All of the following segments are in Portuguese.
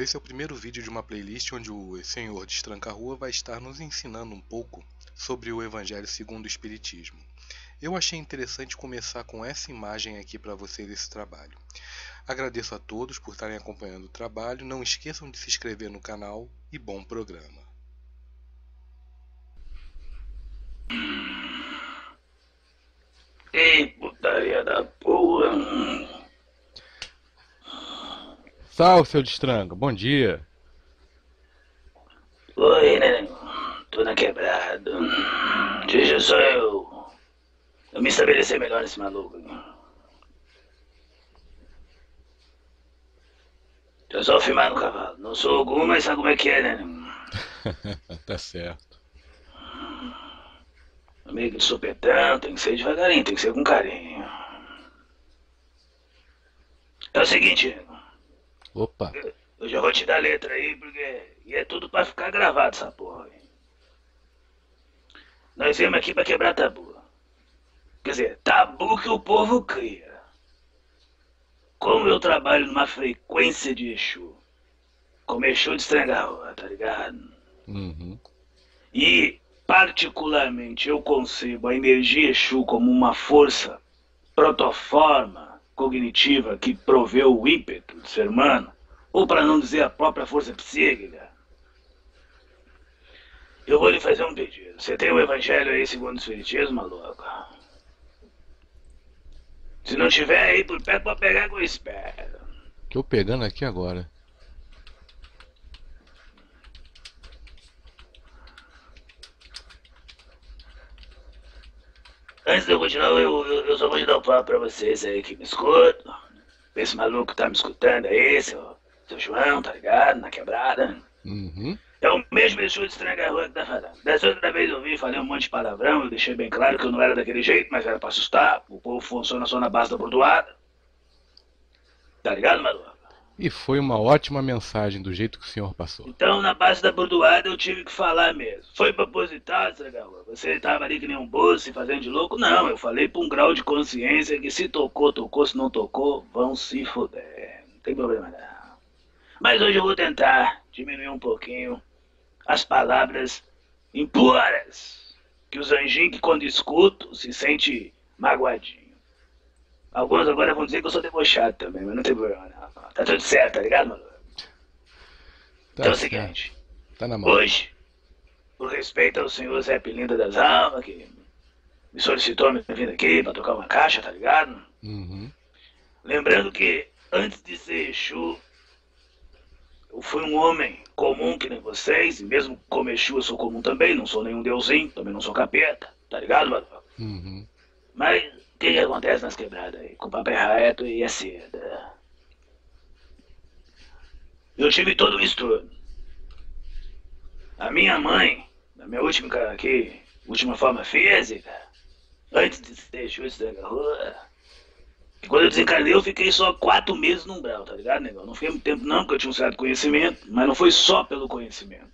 esse é o primeiro vídeo de uma playlist onde o Senhor Destranca-Rua vai estar nos ensinando um pouco sobre o Evangelho segundo o Espiritismo. Eu achei interessante começar com essa imagem aqui para vocês esse trabalho. Agradeço a todos por estarem acompanhando o trabalho, não esqueçam de se inscrever no canal e bom programa. Ei, putaria da porra. Salve, seu destranga. Bom dia. Oi, né? Tô na quebrada. Veja só eu. Eu me estabelecer melhor nesse maluco. Eu só filmar no cavalo. Não sou algum, mas sabe como é que é, né? tá certo. Amigo de supetão, tem que ser devagarinho, tem que ser com carinho. É o seguinte, Opa. eu já vou te dar a letra aí, porque e é tudo pra ficar gravado essa porra. aí. Nós viemos aqui pra quebrar tabu. Quer dizer, tabu que o povo cria. Como eu trabalho numa frequência de Exu, como Exu de Estrangarroa, tá ligado? Uhum. E, particularmente, eu concebo a energia Exu como uma força protoforma cognitiva que proveu o ímpeto do ser humano, ou para não dizer a própria força psíquica. Eu vou lhe fazer um pedido. Você tem o evangelho aí segundo o espiritismo, maluco? Se não tiver aí por perto, pode pegar que eu espero. Tô pegando aqui agora. Antes de eu continuar, eu, eu, eu só vou te dar um papo pra vocês aí que me escutam. Esse maluco tá me escutando aí, seu, seu João, tá ligado? Na quebrada. Uhum. É o mesmo Exu de Estrangarroa que tá falando. Dessa outra vez eu vi, falei um monte de palavrão, eu deixei bem claro que eu não era daquele jeito, mas era pra assustar. O povo funciona só na base da bordoada. Tá ligado, maluco? E foi uma ótima mensagem do jeito que o senhor passou. Então, na base da bordoada, eu tive que falar mesmo. Foi proposital, Estrangarroa? Você tava ali que nem um bolso se fazendo de louco? Não, eu falei pra um grau de consciência que se tocou, tocou, se não tocou, vão se foder. Não tem problema não. Mas hoje eu vou tentar diminuir um pouquinho as palavras impuras que anjinhos que quando escutam se sente magoadinho. Alguns agora vão dizer que eu sou debochado também, mas não tem problema não. Tá tudo certo, tá ligado, mano? Tá então é o seguinte, Tá na mão. hoje, por respeito ao senhor Zé Pilinda das Almas, que me solicitou me vir aqui pra tocar uma caixa, tá ligado? Uhum. Lembrando que antes de ser Exu, eu fui um homem comum que nem vocês, e mesmo como Exu eu sou comum também, não sou nenhum deusinho, também não sou capeta, tá ligado, mano? Uhum. Mas o que, que acontece nas quebradas aí? Com é reto e é seda. Eu tive todo isso tudo. A minha mãe, na minha última ca- aqui, última forma física, antes de ser Exu da rua, quando eu desencarnei, eu fiquei só quatro meses no umbral, tá ligado, negão? Não fiquei muito tempo não, porque eu tinha um certo conhecimento, mas não foi só pelo conhecimento.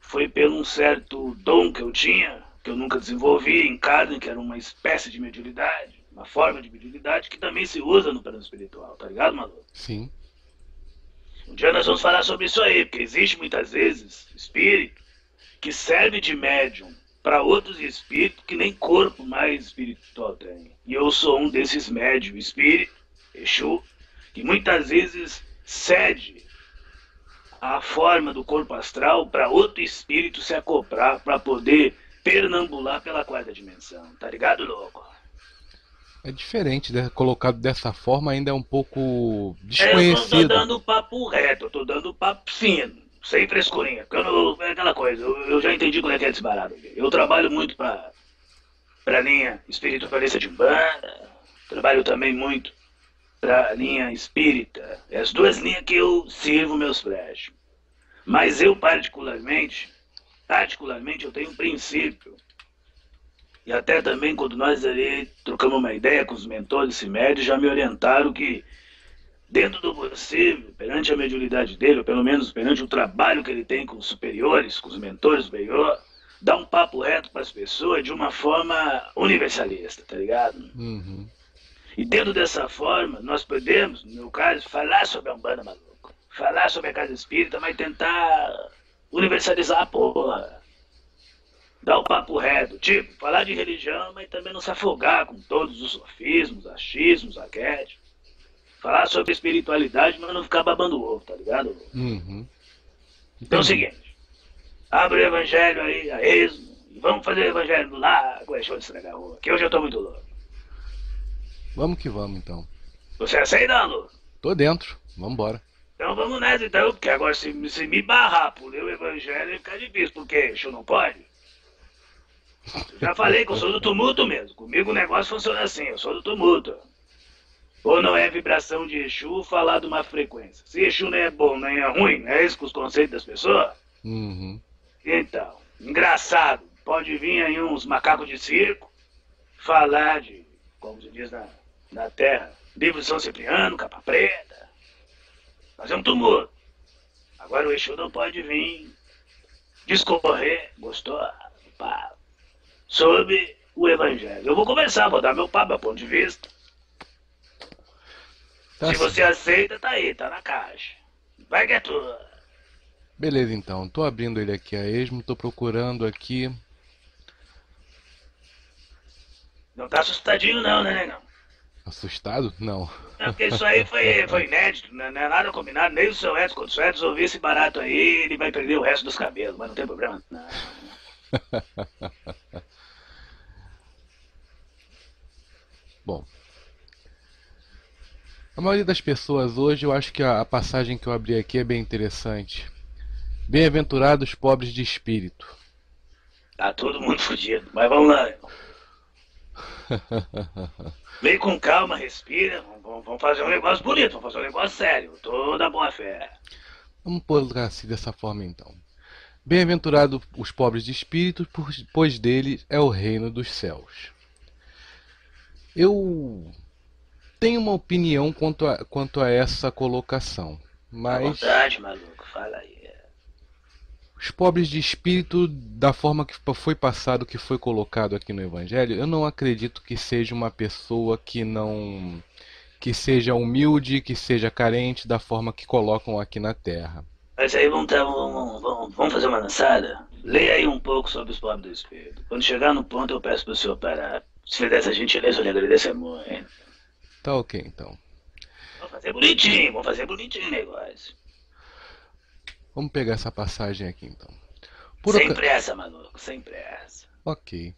Foi pelo um certo dom que eu tinha, que eu nunca desenvolvi em carne, que era uma espécie de mediunidade, uma forma de mediunidade que também se usa no plano espiritual, tá ligado, maluco? Sim. Um dia nós vamos falar sobre isso aí, porque existe muitas vezes espírito que serve de médium para outros espíritos que nem corpo mais espiritual tem. E eu sou um desses médiums espírito, Exu, que muitas vezes cede a forma do corpo astral para outro espírito se acoplar para poder pernambular pela quarta dimensão. Tá ligado, louco? É diferente, né? colocado dessa forma ainda é um pouco É, eu não tô desconhecido. dando papo reto, eu tô dando papo fino, sem frescurinha. Porque eu não, é aquela coisa, eu, eu já entendi como é que é aqui. Eu trabalho muito pra, pra linha espiritualista de banda, trabalho também muito pra linha espírita. É as duas linhas que eu sirvo meus prédios. Mas eu particularmente, particularmente eu tenho um princípio. E até também quando nós ali trocamos uma ideia com os mentores e médios, já me orientaram que dentro do possível, perante a mediunidade dele, ou pelo menos perante o trabalho que ele tem com os superiores, com os mentores superiores, dá um papo reto para as pessoas de uma forma universalista, tá ligado? Uhum. E dentro dessa forma, nós podemos, no meu caso, falar sobre a Umbanda, maluco. falar sobre a casa espírita, mas tentar universalizar a porra. Dar o papo reto, tipo, falar de religião, mas também não se afogar com todos os sofismos, achismos, arquétipos. Falar sobre espiritualidade, mas não ficar babando o ovo, tá ligado? Uhum. Então é o seguinte, abre o evangelho aí, a esmo, e vamos fazer o evangelho do lago, é show de estragar a rua, que hoje eu tô muito louco. Vamos que vamos então. Você aceita, louco? Tô dentro. Vambora. Então vamos nessa então, porque agora se, se me barrar por ler o evangelho fica difícil, porque Exu não pode. Eu já falei que eu sou do tumulto mesmo. Comigo o negócio funciona assim, eu sou do tumulto. Ou não é vibração de Exu falar de uma frequência. Se Exu nem é bom nem é ruim, não é isso com os conceitos das pessoas? Uhum. Então, engraçado, pode vir aí uns macacos de circo falar de, como se diz na, na terra, livro de São Cipriano, capa preta, fazer um tumulto. Agora o Exu não pode vir discorrer, gostou, pá, sobre o Evangelho. Eu vou começar, vou dar meu papo, meu ponto de vista. Tá Se você aceita, tá aí, tá na caixa. Vai que é tua. Beleza então. Tô abrindo ele aqui a esmo, tô procurando aqui. Não tá assustadinho não, né, negão? Assustado? Não. É porque isso aí foi, foi inédito, né? não é nada combinado, nem o seu Edson. Quando o seu Edson ouvir esse barato aí, ele vai perder o resto dos cabelos, mas não tem problema. Não. Bom. A maioria das pessoas hoje, eu acho que a, a passagem que eu abri aqui é bem interessante. Bem-aventurados os pobres de espírito. Tá todo mundo fudido, mas vamos lá. Vem com calma, respira, vamos, vamos fazer um negócio bonito, vamos fazer um negócio sério, toda boa fé. Vamos colocar assim dessa forma então. Bem-aventurados os pobres de espírito, pois deles é o reino dos céus. Eu tenho uma opinião quanto a, quanto a essa colocação, À mas vontade, maluco, fala aí. Os pobres de espírito, da forma que foi passado, que foi colocado aqui no Evangelho, eu não acredito que seja uma pessoa que não. que seja humilde, que seja carente da forma que colocam aqui na Terra. Mas aí vamos, tá, vamos, vamos, vamos fazer uma lançada? Leia aí um pouco sobre os pobres do espírito. Quando chegar no ponto, eu peço pro senhor parar. Se fizer essa gentileza, eu lhe agradecer muito. Tá ok então. Vamos fazer bonitinho, vamos fazer bonitinho o negócio. Vamos pegar essa passagem aqui então. Por sem oca- pressa, maluco, sem pressa. Ok.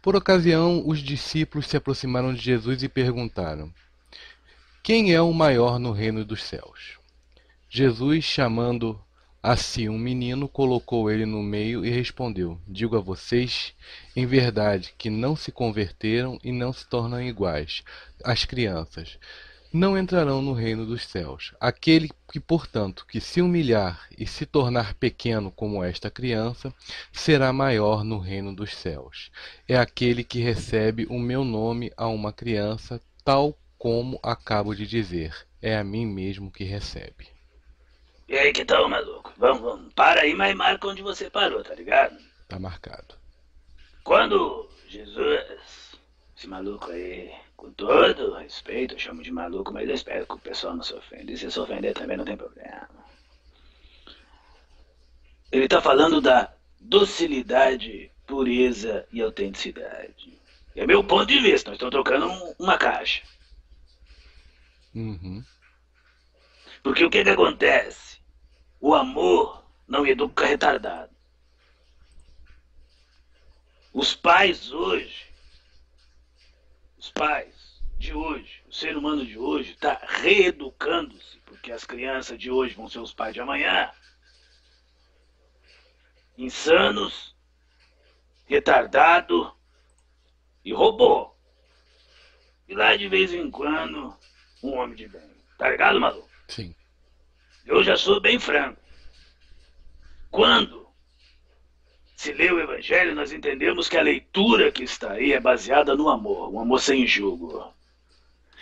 Por ocasião, os discípulos se aproximaram de Jesus e perguntaram: Quem é o maior no reino dos céus? Jesus, chamando a si um menino, colocou ele no meio e respondeu: Digo a vocês, em verdade, que não se converteram e não se tornam iguais às crianças. Não entrarão no reino dos céus. Aquele que, portanto, que se humilhar e se tornar pequeno como esta criança, será maior no reino dos céus. É aquele que recebe o meu nome a uma criança, tal como acabo de dizer. É a mim mesmo que recebe. E aí, que tal, maluco? Vamos, vamos. Para aí, mas marca onde você parou, tá ligado? Tá marcado. Quando Jesus, esse maluco aí, com todo respeito, eu chamo de maluco, mas eu espero que o pessoal não se ofenda. E se se ofender também não tem problema. Ele tá falando da docilidade, pureza e autenticidade. É meu ponto de vista, nós estamos trocando um- uma caixa. Uhum. Porque o que que acontece? O amor não educa retardado. Os pais hoje, os pais de hoje, o ser humano de hoje está reeducando-se, porque as crianças de hoje vão ser os pais de amanhã. Insanos, retardado e robô. E lá de vez em quando, um homem de bem. Tá ligado, maluco? Sim. Eu já sou bem franco. Quando se lê o Evangelho, nós entendemos que a leitura que está aí é baseada no amor, um amor sem julgo.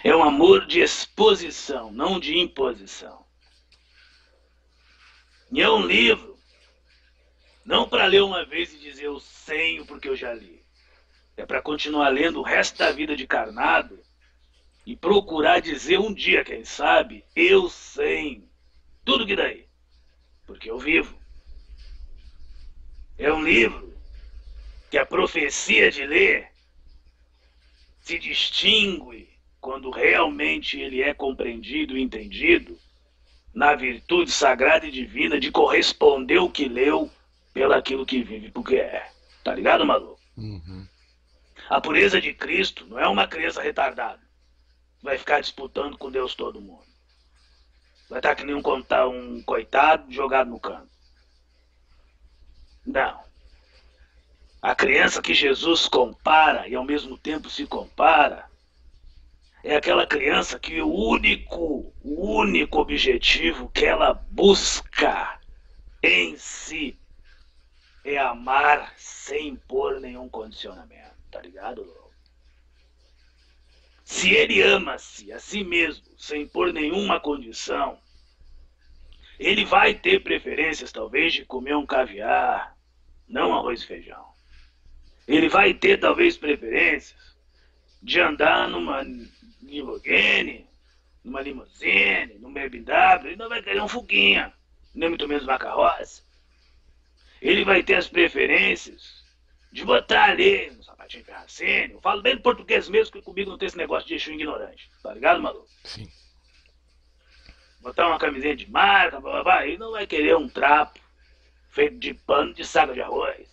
É um amor de exposição, não de imposição. E é um livro, não para ler uma vez e dizer eu sei porque eu já li. É para continuar lendo o resto da vida de carnado e procurar dizer um dia, quem sabe, eu sei Tudo que daí. Porque eu vivo. É um livro que a profecia de ler se distingue quando realmente ele é compreendido e entendido na virtude sagrada e divina de corresponder o que leu pelaquilo que vive, porque é. Tá ligado, maluco? Uhum. A pureza de Cristo não é uma criança retardada. Vai ficar disputando com Deus todo mundo. Vai estar que nem um, um coitado jogado no canto. Não. A criança que Jesus compara e ao mesmo tempo se compara é aquela criança que o único, o único objetivo que ela busca em si é amar sem impor nenhum condicionamento, tá ligado, Se ele ama-se a si mesmo sem impor nenhuma condição, ele vai ter preferências, talvez, de comer um caviar, não arroz e feijão. Ele vai ter, talvez, preferências de andar numa Lamborghini, numa limusine, numa BMW, ele não vai querer um Fuguinha, nem muito menos uma carroça. Ele vai ter as preferências de botar ali no sapatinho ferracene. Eu falo bem do português mesmo, que comigo não tem esse negócio de eixo ignorante. Tá ligado, maluco? Sim. Botar uma camisinha de marca, blá, blá, blá, ele não vai querer um trapo feito de pano de saga de arroz.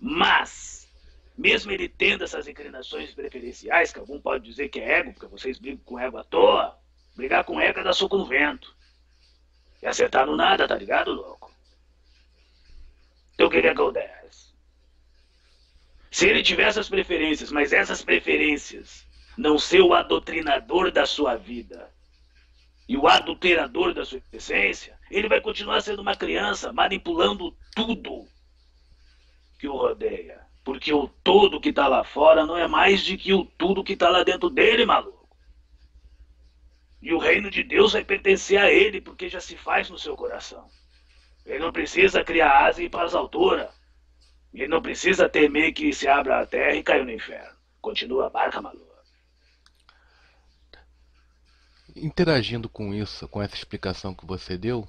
Mas, mesmo ele tendo essas inclinações preferenciais, que algum pode dizer que é ego, porque vocês brigam com ego à toa, brigar com ego é dar soco no vento. E acertar no nada, tá ligado, louco? Então o que, que acontece? Se ele tiver essas preferências, mas essas preferências não ser o adotrinador da sua vida e o adulterador da sua essência, ele vai continuar sendo uma criança manipulando tudo que o rodeia. Porque o todo que está lá fora não é mais de que o tudo que está lá dentro dele, maluco. E o reino de Deus vai pertencer a ele, porque já se faz no seu coração. Ele não precisa criar asa e ir para as alturas. Ele não precisa temer que se abra a terra e caiu no inferno. Continua a barca maluca. Interagindo com isso, com essa explicação que você deu,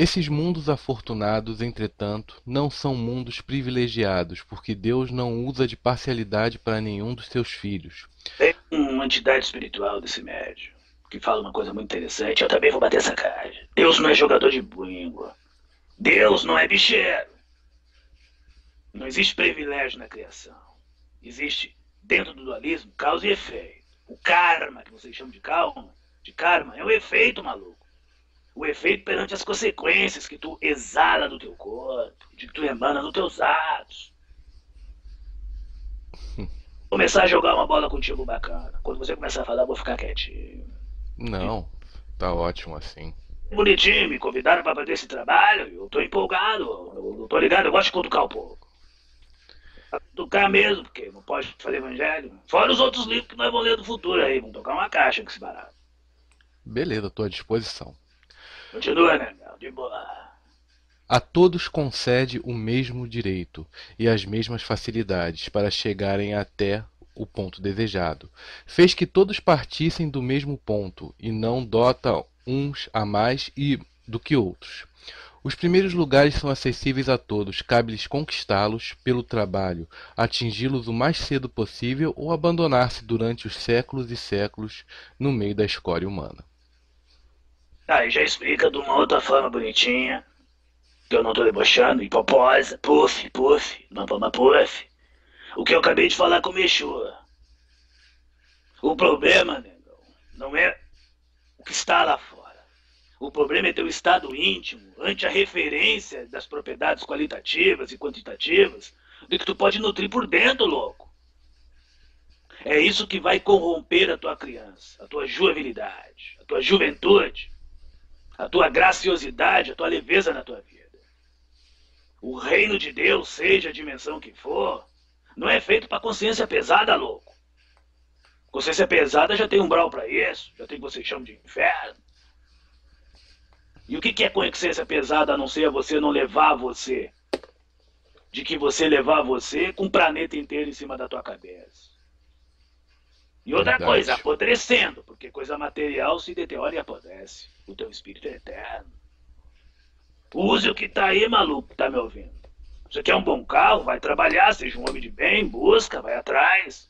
esses mundos afortunados, entretanto, não são mundos privilegiados, porque Deus não usa de parcialidade para nenhum dos seus filhos. Tem uma entidade espiritual desse médio que fala uma coisa muito interessante. Eu também vou bater essa caixa. Deus não é jogador de bingo. Deus não é bicheiro. Não existe privilégio na criação. Existe, dentro do dualismo, causa e efeito. O karma, que vocês chamam de calma, de karma, é o efeito, maluco. O efeito perante as consequências que tu exala do teu corpo, de que tu emana nos teus atos. Começar a jogar uma bola contigo bacana. Quando você começar a falar, eu vou ficar quietinho. Não, tá ótimo assim. Bonitinho, me convidaram para fazer esse trabalho, eu tô empolgado, eu tô ligado, eu gosto de cutucar um pouco. Cutucar mesmo, porque não pode fazer evangelho. Fora os outros livros que nós vamos ler do futuro aí, vamos tocar uma caixa com esse barato. Beleza, tô à disposição. Continua, né, de boa. A todos concede o mesmo direito e as mesmas facilidades para chegarem até o ponto desejado. Fez que todos partissem do mesmo ponto e não dota uns a mais e do que outros. Os primeiros lugares são acessíveis a todos, cabe-lhes conquistá-los pelo trabalho, atingi-los o mais cedo possível ou abandonar-se durante os séculos e séculos no meio da escória humana. Aí já explica de uma outra forma bonitinha, que eu não tô debochando, hipoposa, puff, puff, uma puff. O que eu acabei de falar com o Mexua. O problema, negão, não é o que está lá fora. O problema é teu estado íntimo, ante a referência das propriedades qualitativas e quantitativas do que tu pode nutrir por dentro, louco. É isso que vai corromper a tua criança, a tua juvenilidade, a tua juventude, a tua graciosidade, a tua leveza na tua vida. O reino de Deus, seja a dimensão que for, não é feito para consciência pesada, louco. Consciência pesada já tem umbral para isso, já tem o que vocês chamam de inferno. E o que é consciência pesada a não ser você não levar você? De que você levar você com o planeta inteiro em cima da tua cabeça. E outra Verdade. coisa, apodrecendo, porque coisa material se deteriora e apodrece. O teu espírito é eterno. Use o que tá aí, maluco, tá me ouvindo. Você quer um bom carro? Vai trabalhar, seja um homem de bem, busca, vai atrás.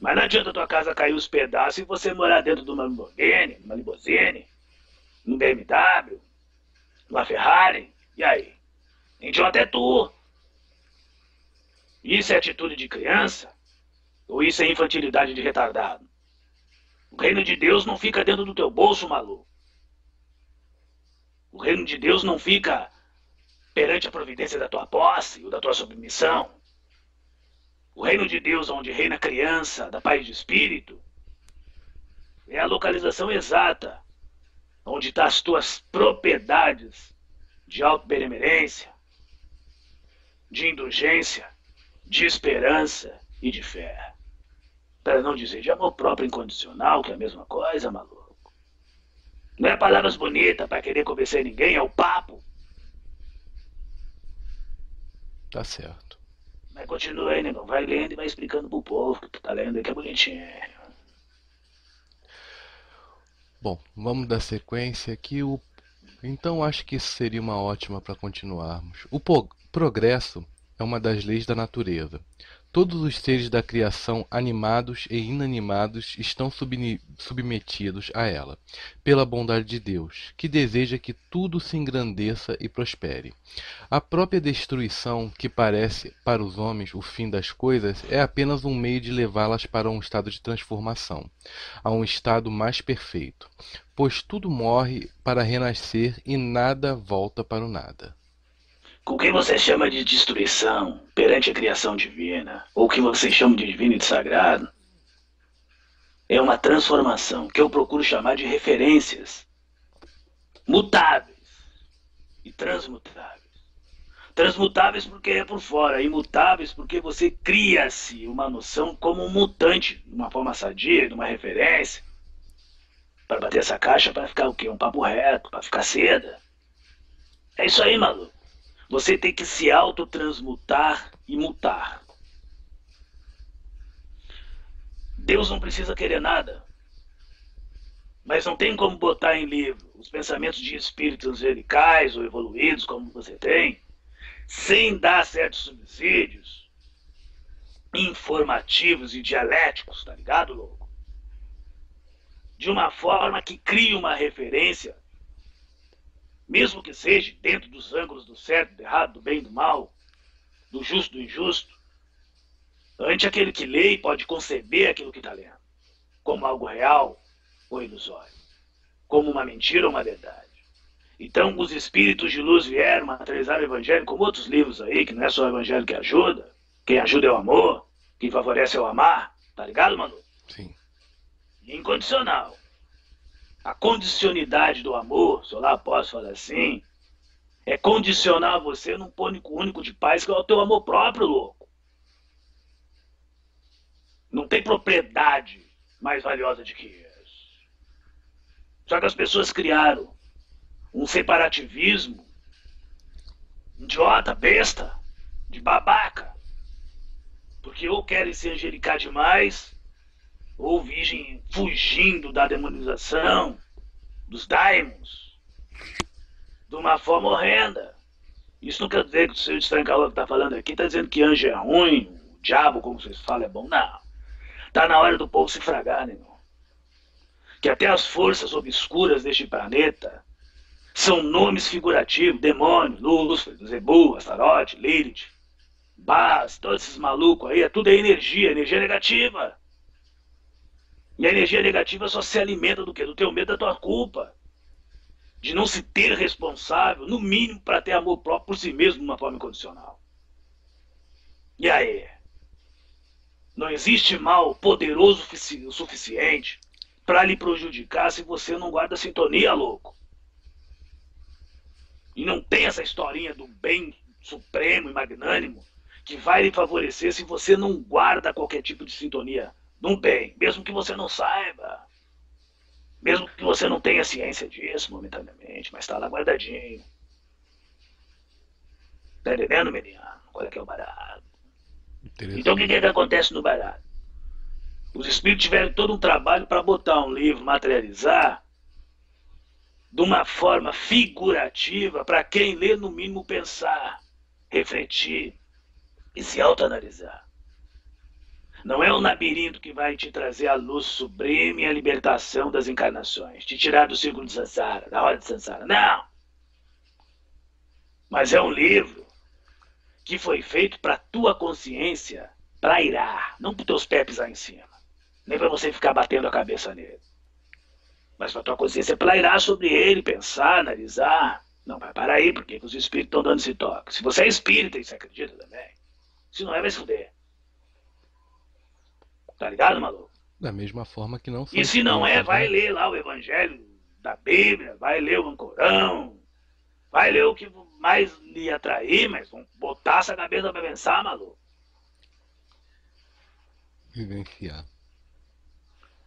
Mas não adianta tua casa cair os pedaços e você morar dentro de uma Lamborghini, uma Limousine, num BMW, numa Ferrari. E aí? Idiota é tu. Isso é atitude de criança? Ou isso é infantilidade de retardado? O reino de Deus não fica dentro do teu bolso, maluco. O reino de Deus não fica perante a providência da tua posse ou da tua submissão. O reino de Deus, onde reina a criança, da paz de espírito, é a localização exata onde estão as tuas propriedades de auto-benemerência, de indulgência, de esperança e de fé. Para não dizer de amor próprio incondicional, que é a mesma coisa, maluco. Não é palavras bonitas para querer convencer ninguém, é o papo. Tá certo. Mas continua aí, negão. Vai lendo e vai explicando pro povo que tu tá lendo aí que é bonitinho. Bom, vamos dar sequência aqui. O... Então acho que isso seria uma ótima para continuarmos. O progresso é uma das leis da natureza. Todos os seres da criação, animados e inanimados, estão submetidos a ela, pela bondade de Deus, que deseja que tudo se engrandeça e prospere. A própria destruição, que parece para os homens o fim das coisas, é apenas um meio de levá-las para um estado de transformação, a um estado mais perfeito, pois tudo morre para renascer e nada volta para o nada. O que você chama de destruição perante a criação divina, ou o que você chama de divino e de sagrado, é uma transformação que eu procuro chamar de referências mutáveis e transmutáveis. Transmutáveis porque é por fora, imutáveis porque você cria-se uma noção como um mutante, de uma forma sadia, de uma referência, para bater essa caixa para ficar o quê? Um papo reto, para ficar seda. É isso aí, maluco. Você tem que se autotransmutar e mutar. Deus não precisa querer nada. Mas não tem como botar em livro os pensamentos de espíritos angelicais ou evoluídos, como você tem, sem dar certos subsídios informativos e dialéticos, tá ligado, louco? De uma forma que crie uma referência mesmo que seja dentro dos ângulos do certo, do errado, do bem e do mal, do justo do injusto, ante aquele que lê e pode conceber aquilo que está lendo, como algo real ou ilusório, como uma mentira ou uma verdade. Então, os espíritos de luz vieram materializar o evangelho, como outros livros aí, que não é só o evangelho que ajuda, quem ajuda é o amor, quem favorece é o amar, tá ligado, mano? Sim. Incondicional a condicionalidade do amor, se eu lá posso falar assim, é condicionar você num pânico único de paz que é o teu amor próprio, louco. Não tem propriedade mais valiosa de que isso. Só que as pessoas criaram um separativismo idiota, besta, de babaca. Porque ou querem se angelicar demais, ou virgem fugindo da demonização dos daimons de uma forma horrenda. Isso não quer dizer que o seu estrancalão que está falando aqui está dizendo que anjo é ruim, o diabo, como vocês falam, é bom. Não. Está na hora do povo se fragar, né, irmão? Que até as forças obscuras deste planeta são nomes figurativos, demônios, Lúcifer, Zebu, Astarote, Lilith, Bas, todos esses malucos aí, é tudo é energia, energia negativa. E a energia negativa só se alimenta do quê? Do teu medo, da tua culpa. De não se ter responsável, no mínimo, para ter amor próprio por si mesmo de uma forma incondicional. E aí? Não existe mal poderoso o suficiente para lhe prejudicar se você não guarda sintonia, louco. E não tem essa historinha do bem supremo e magnânimo que vai lhe favorecer se você não guarda qualquer tipo de sintonia não tem, mesmo que você não saiba. Mesmo que você não tenha ciência disso momentaneamente, mas está lá guardadinho. Tá entendendo, menino? Qual é que é o barato? Então o que, é que acontece no barato? Os espíritos tiveram todo um trabalho para botar um livro, materializar, de uma forma figurativa, para quem lê, no mínimo, pensar, refletir e se autoanalisar. Não é um labirinto que vai te trazer a luz sublime e a libertação das encarnações, te tirar do círculo de Sansara, da roda de Sansara. Não! Mas é um livro que foi feito para tua consciência para irar, não para teus pés pisar em cima, nem para você ficar batendo a cabeça nele. Mas para tua consciência plairar sobre ele, pensar, analisar. Não, vai parar aí, porque os espíritos estão dando esse toque. Se você é espírita você acredita também. Se não é, vai se fuder. Tá ligado, maluco? Da mesma forma que não foi. E se não é, vai ler lá o Evangelho da Bíblia, vai ler o Ancorão, vai ler o que mais lhe atrair, mas vamos botar essa cabeça pra pensar, maluco. Vivenciar.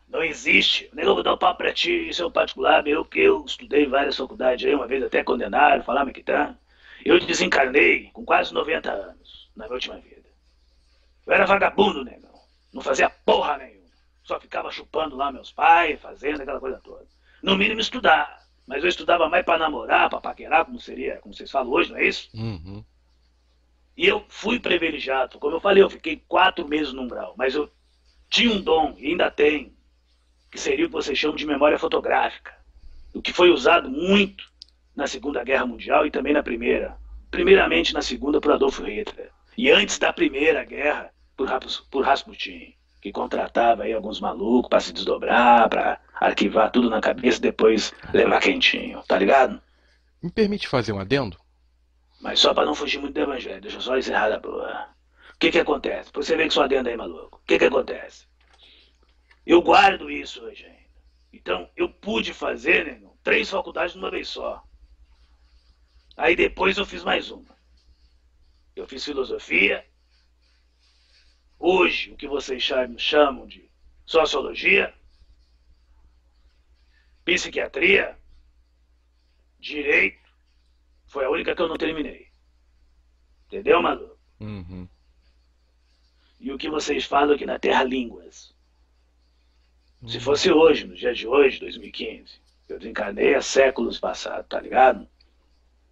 Não existe. Nem eu vou dar um papo pra ti, isso é um particular meu, que eu estudei várias faculdades aí, uma vez até condenado, falar que tá. Eu desencarnei com quase 90 anos na minha última vida. Eu era vagabundo, negão. Não fazia porra nenhuma. Só ficava chupando lá meus pais, fazendo aquela coisa toda. No mínimo estudar. Mas eu estudava mais para namorar, para paquerar, como seria, como vocês falam hoje, não é isso? Uhum. E eu fui privilegiado. Como eu falei, eu fiquei quatro meses num grau. Mas eu tinha um dom, e ainda tenho, que seria o que vocês chamam de memória fotográfica, o que foi usado muito na Segunda Guerra Mundial e também na Primeira. Primeiramente na Segunda por Adolfo Hitler. E antes da Primeira Guerra por, por Rasputin, que contratava aí alguns malucos para se desdobrar, para arquivar tudo na cabeça e depois levar quentinho, tá ligado? Me permite fazer um adendo? Mas só para não fugir muito do evangelho, deixa eu só encerrar da boa. O que que acontece? Você vê que só adendo aí, maluco. O que que acontece? Eu guardo isso hoje ainda. Então, eu pude fazer, né, três faculdades numa vez só. Aí depois eu fiz mais uma. Eu fiz filosofia. Hoje, o que vocês chamam de sociologia, psiquiatria, direito, foi a única que eu não terminei. Entendeu, Malu? Uhum. E o que vocês falam aqui na Terra Línguas. Se fosse hoje, no dia de hoje, 2015, eu desencarnei há séculos passados, tá ligado?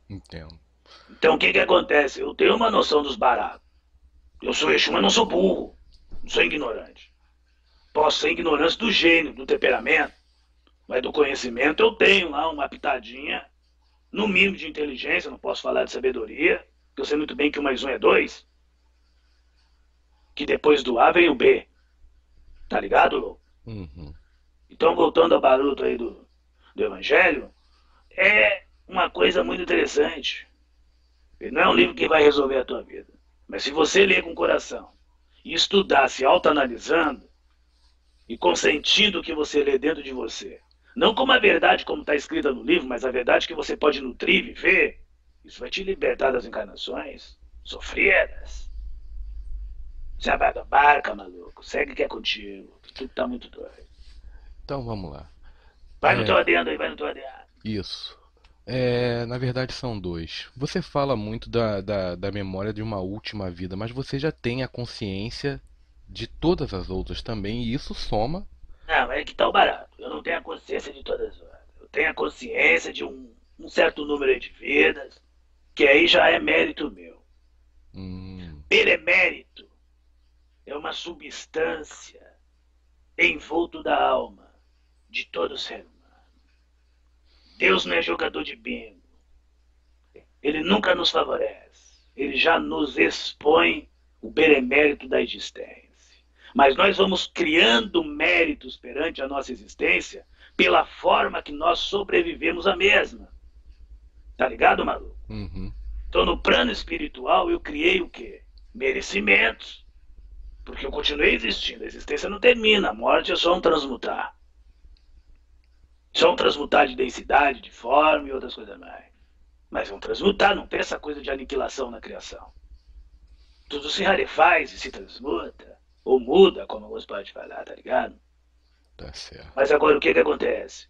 Entendo. Então o que que acontece? Eu tenho uma noção dos baratos. Eu sou eixo, mas não sou burro. Não sou ignorante. Posso ser ignorante do gênio, do temperamento, mas do conhecimento eu tenho lá uma pitadinha, no mínimo de inteligência, não posso falar de sabedoria, porque eu sei muito bem que o mais um é dois. Que depois do A vem o B. Tá ligado, louco? Uhum. Então, voltando ao barulho aí do, do Evangelho, é uma coisa muito interessante. Ele não é um livro que vai resolver a tua vida. Mas se você ler com o coração e estudar se autoanalisando e consentindo o que você lê dentro de você, não como a verdade como está escrita no livro, mas a verdade que você pode nutrir e viver, isso vai te libertar das encarnações sofridas. Já vai da barca, maluco. Segue que é contigo. Tudo tá muito doido. Então vamos lá. Vai no teu adendo aí, vai no teu adendo. Isso. É, na verdade são dois. Você fala muito da, da, da memória de uma última vida, mas você já tem a consciência de todas as outras também, e isso soma. Não, mas é que tá o barato. Eu não tenho a consciência de todas as outras. Eu tenho a consciência de um, um certo número de vidas, que aí já é mérito meu. Hum, Benemérito é uma substância envolto da alma de todo ser humano. Deus não é jogador de bingo. Ele nunca nos favorece. Ele já nos expõe o benemérito da existência. Mas nós vamos criando méritos perante a nossa existência pela forma que nós sobrevivemos à mesma. Tá ligado, maluco? uhum, Então, no plano espiritual, eu criei o quê? Merecimentos. Porque eu continuei existindo. A existência não termina. A morte é só um transmutar. Só um transmutar de densidade, de forma e outras coisas mais. Mas um transmutar, não tem essa coisa de aniquilação na criação. Tudo se rarefaz e se transmuta. Ou muda, como alguns podem falar, tá ligado? tá certo. Mas agora o que que acontece?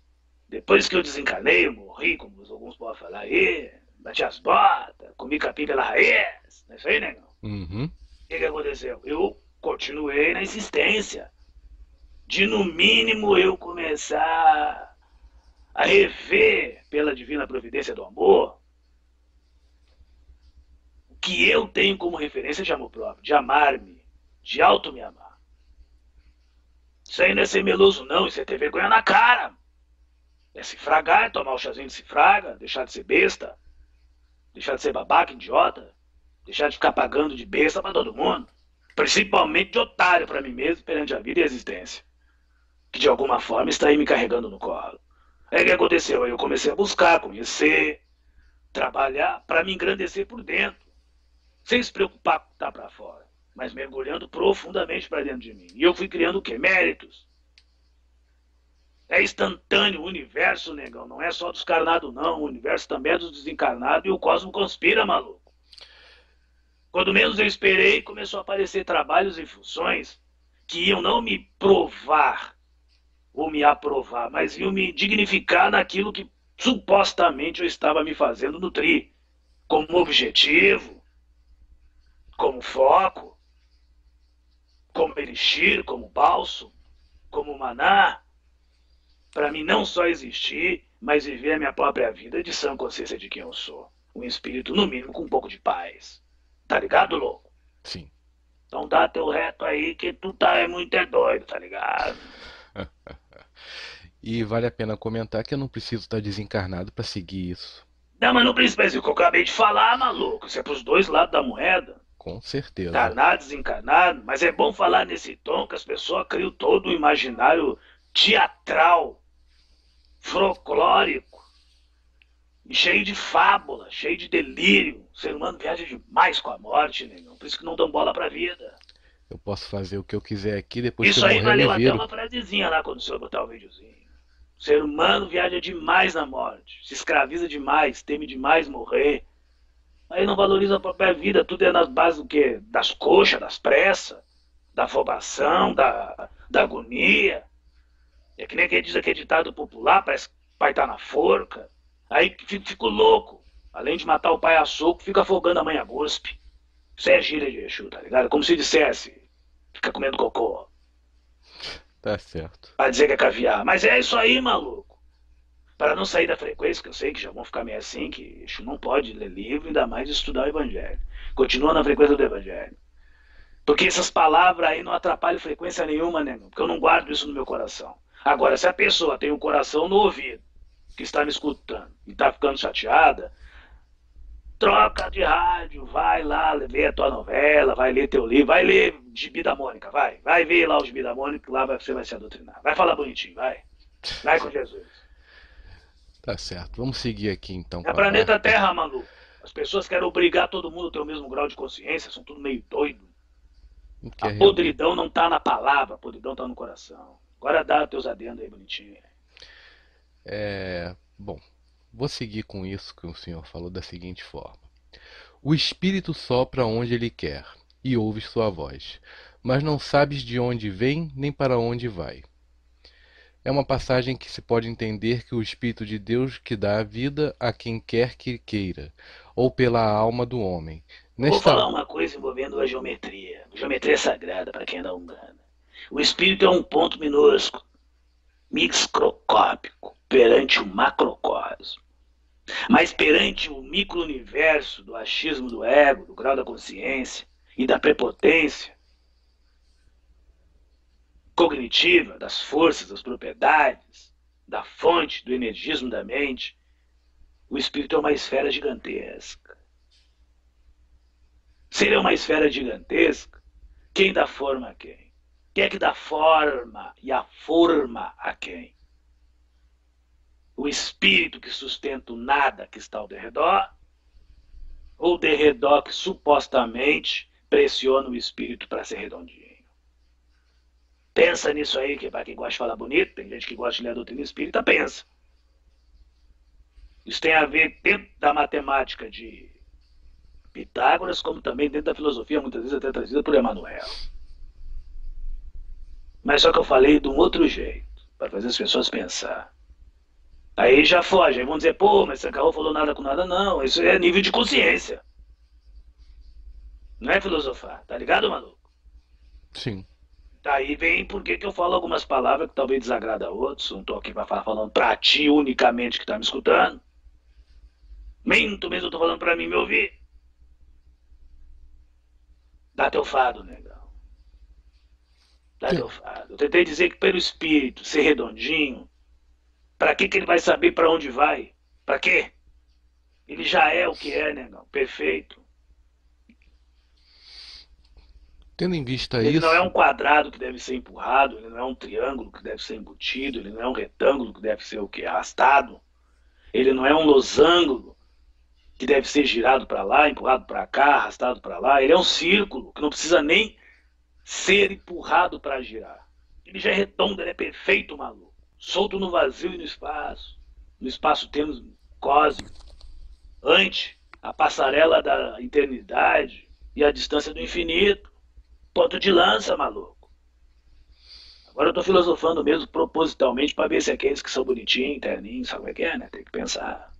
Depois que eu desencarnei, eu morri, como alguns podem falar aí, bati as botas, comi capim pela raiz, não é isso aí, negão? Uhum, O que, que aconteceu? Eu continuei na insistência. de no mínimo eu começar a rever pela divina providência do amor o que eu tenho como referência de amor próprio, de amar-me, de auto me amar. Isso aí não é ser meloso, não, isso é ter vergonha na cara. É se fragar, é tomar o chazinho de se fraga, deixar de ser besta, deixar de ser babaca, idiota, deixar de ficar pagando de besta para todo mundo. Principalmente de otário para mim mesmo perante a vida e a existência. Que de alguma forma está aí me carregando no colo. É que aconteceu, aí eu comecei a buscar, conhecer, trabalhar para me engrandecer por dentro, sem se preocupar com o que está para fora, mas mergulhando profundamente para dentro de mim. E eu fui criando o quê? Méritos. É instantâneo o universo, negão. Não é só dos carnados, não. O universo também é dos desencarnados e o cosmo conspira, maluco. Quando menos eu esperei, começou a aparecer trabalhos e funções que iam não me provar ou me aprovar, mas iam me dignificar naquilo que supostamente eu estava me fazendo nutrir como objetivo, como foco, como elixir, como balso, como maná para mim não só existir, mas viver a minha própria vida de sã consciência de quem eu sou. Um espírito, no mínimo, com um pouco de paz. Tá ligado, louco? Sim. Então dá teu reto aí que tu tá é muito é doido, tá ligado? e vale a pena comentar que eu não preciso estar desencarnado para seguir isso. Não, mas não precisa, mas o que eu acabei de falar, maluco. Isso é pros dois lados da moeda. Com certeza. Encarnado, desencarnado. Mas é bom falar nesse tom que as pessoas criam todo o imaginário teatral folclórico, cheio de fábula, cheio de delírio. O ser humano viaja demais com a morte, negão. Por isso que não dão bola pra vida. Eu posso fazer o que eu quiser aqui, depois Isso que eu aí morrer, valeu até uma frasezinha lá quando o senhor botar o videozinho. O ser humano viaja demais na morte, se escraviza demais, teme demais morrer. Aí não valoriza a própria vida, tudo é nas bases do quê? Das coxas, das pressas, da afobação, da, da agonia. É que nem aquele diz aquele ditado popular, parece que o pai tá na forca. Aí fico, fico louco. Além de matar o pai a soco, fica afogando a mãe a gospe. Isso é gíria de Exu, tá ligado? Como se dissesse, fica comendo cocô. Tá certo. Pra dizer que é caviar. Mas é isso aí, maluco. Para não sair da frequência, que eu sei que já vão ficar meio assim, que não pode ler livro, ainda mais estudar o Evangelho. Continua na frequência do Evangelho. Porque essas palavras aí não atrapalham frequência nenhuma, né? Porque eu não guardo isso no meu coração. Agora, se a pessoa tem um coração no ouvido, que está me escutando e está ficando chateada, troca de rádio, vai lá ler a tua novela, vai ler teu livro, vai ler Gibi da Mônica, vai. Vai ver lá o Gibi da Mônica, que lá você vai se adoutrinar. Vai falar bonitinho, vai. Vai com Jesus. Tá certo. Vamos seguir aqui então. É planeta. Terra, maluco. As pessoas querem obrigar todo mundo a ter o mesmo grau de consciência, são tudo meio doido. Não A quer podridão não tá na palavra, a podridão tá no coração. Agora dá teus adendos aí, bonitinho. É, bom, vou seguir com isso que o senhor falou da seguinte forma: O espírito sopra onde ele quer e ouves sua voz, mas não sabes de onde vem nem para onde vai. É uma passagem que se pode entender que o Espírito de Deus que dá a vida a quem quer que queira, ou pela alma do homem. Vou Nesta falar uma coisa envolvendo a geometria. Geometria sagrada para quem não engana. O espírito é um ponto minúsculo, microscópico, perante o macrocosmo. Mas perante o micro-universo do achismo do ego, do grau da consciência e da prepotência cognitiva, das forças, das propriedades, da fonte, do energismo da mente, o espírito é uma esfera gigantesca. Se ele é uma esfera gigantesca, quem dá forma a quem? Quem é que dá forma e a forma a quem? O espírito que sustenta o nada que está ao derredor? Ou o derredor que supostamente pressiona o espírito para ser redondinho? Pensa nisso aí, que para quem gosta de falar bonito, tem gente que gosta de ler a doutrina espírita, pensa. Isso tem a ver dentro da matemática de Pitágoras, como também dentro da filosofia, muitas vezes até trazida por Emmanuel. Mas só que eu falei de um outro jeito, para fazer as pessoas pensar. Aí já foge, aí vão dizer, pô, mas Sancarro falou nada com nada, não. Isso é nível de consciência. Não é filosofar, tá ligado, maluco? Sim. Daí vem porque que eu falo algumas palavras que talvez desagrada a outros. Não tô aqui pra falar falando pra ti unicamente que tá me escutando. Minto mesmo, eu tô falando pra mim me ouvir. Dá teu fado, negão. Dá teu fado. Eu tentei dizer que pelo espírito ser redondinho, pra que que ele vai saber pra onde vai? Pra quê? Ele já é o que é, negão. Perfeito. Tendo em vista Ele isso, não é um quadrado que deve ser empurrado, ele não é um triângulo que deve ser embutido, ele não é um retângulo que deve ser o que? Arrastado. Ele não é um losango que deve ser girado para lá, empurrado para cá, arrastado para lá. Ele é um círculo que não precisa nem ser empurrado para girar. Ele já é redondo, ele é perfeito, maluco. Solto no vazio e no espaço. No espaço-tempo cósmico. Ante a passarela da eternidade e a distância do infinito. Ponto de lança, maluco. Agora eu tô filosofando mesmo propositalmente para ver se aqueles que são bonitinhos, interninhos, sabe como é que é, né? Tem que pensar.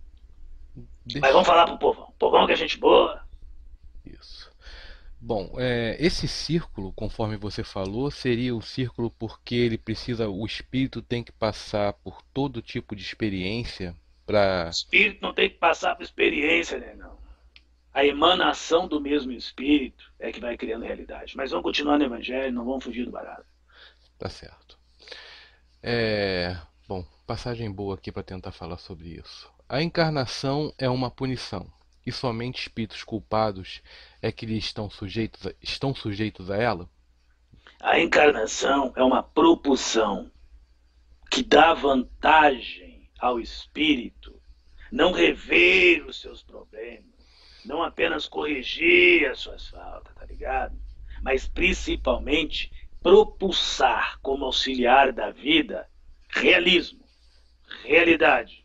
deixa- Mas vamos falar pro povão. Povão que é gente boa. Isso. Bom, é, esse círculo, conforme você falou, seria o círculo porque ele precisa, o espírito tem que passar por todo tipo de experiência para. Espírito não tem que passar por experiência, né? Não. A emanação do mesmo espírito é que vai criando realidade. Mas vamos continuar no evangelho, não vamos fugir do barato. Tá certo. É, bom, passagem boa aqui para tentar falar sobre isso. A encarnação é uma punição, e somente espíritos culpados é que lhe estão sujeitos a, estão sujeitos a ela? A encarnação é uma propulsão que dá vantagem ao espírito não rever os seus problemas, não apenas corrigir as suas faltas, tá ligado? Mas principalmente propulsar como auxiliar da vida realismo, realidade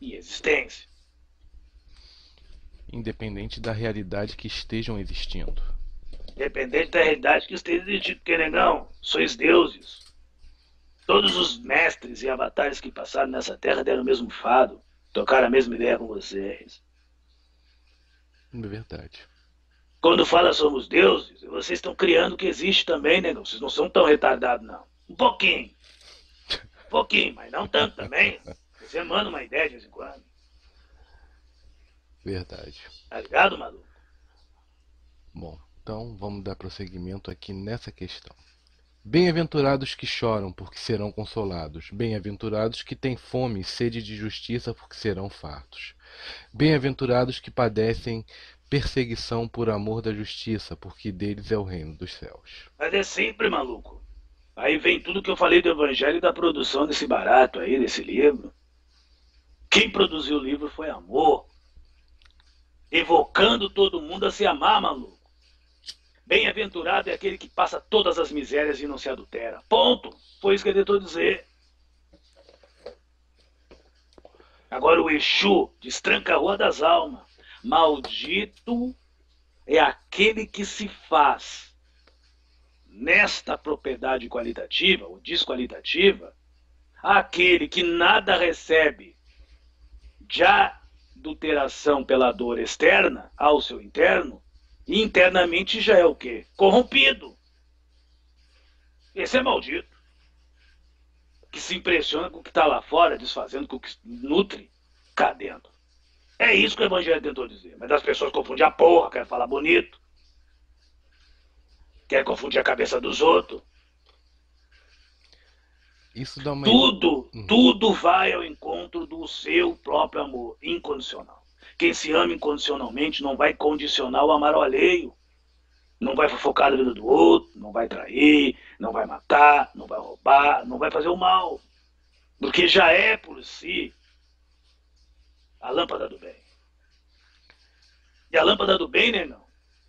e existência. Independente da realidade que estejam existindo. Independente da realidade que esteja existindo, porque negão, sois deuses. Todos os mestres e avatares que passaram nessa terra deram o mesmo fado, tocaram a mesma ideia com vocês. É verdade. Quando fala somos deuses, vocês estão criando o que existe também, negão. Vocês não são tão retardados, não. Um pouquinho. Um pouquinho, mas não tanto também. Você manda uma ideia de vez em quando. Verdade. Tá ligado, maluco? Bom, então vamos dar prosseguimento aqui nessa questão. Bem-aventurados que choram, porque serão consolados. Bem-aventurados que têm fome e sede de justiça, porque serão fartos. Bem-aventurados que padecem perseguição por amor da justiça, porque deles é o reino dos céus. Mas é sempre, maluco. Aí vem tudo que eu falei do evangelho e da produção desse barato aí, desse livro. Quem produziu o livro foi amor. Evocando todo mundo a se amar, maluco. Bem-aventurado é aquele que passa todas as misérias e não se adultera. Ponto. Foi isso que ele tentou dizer. Agora o Exu destranca a rua das almas. Maldito é aquele que se faz nesta propriedade qualitativa ou desqualitativa, aquele que nada recebe de adulteração pela dor externa ao seu interno, internamente já é o quê? Corrompido. Esse é maldito. Que se impressiona com o que está lá fora, desfazendo com o que nutre cá dentro. É isso que o Evangelho tentou dizer. Mas as pessoas confundem a porra, querem falar bonito. Querem confundir a cabeça dos outros. Isso dá uma. Tudo, Hum. tudo vai ao encontro do seu próprio amor incondicional. Quem se ama incondicionalmente não vai condicionar o amar ao alheio. Não vai fofocar na vida do outro, não vai trair, não vai matar, não vai roubar, não vai fazer o mal. Porque já é por si a lâmpada do bem. E a lâmpada do bem, né, não?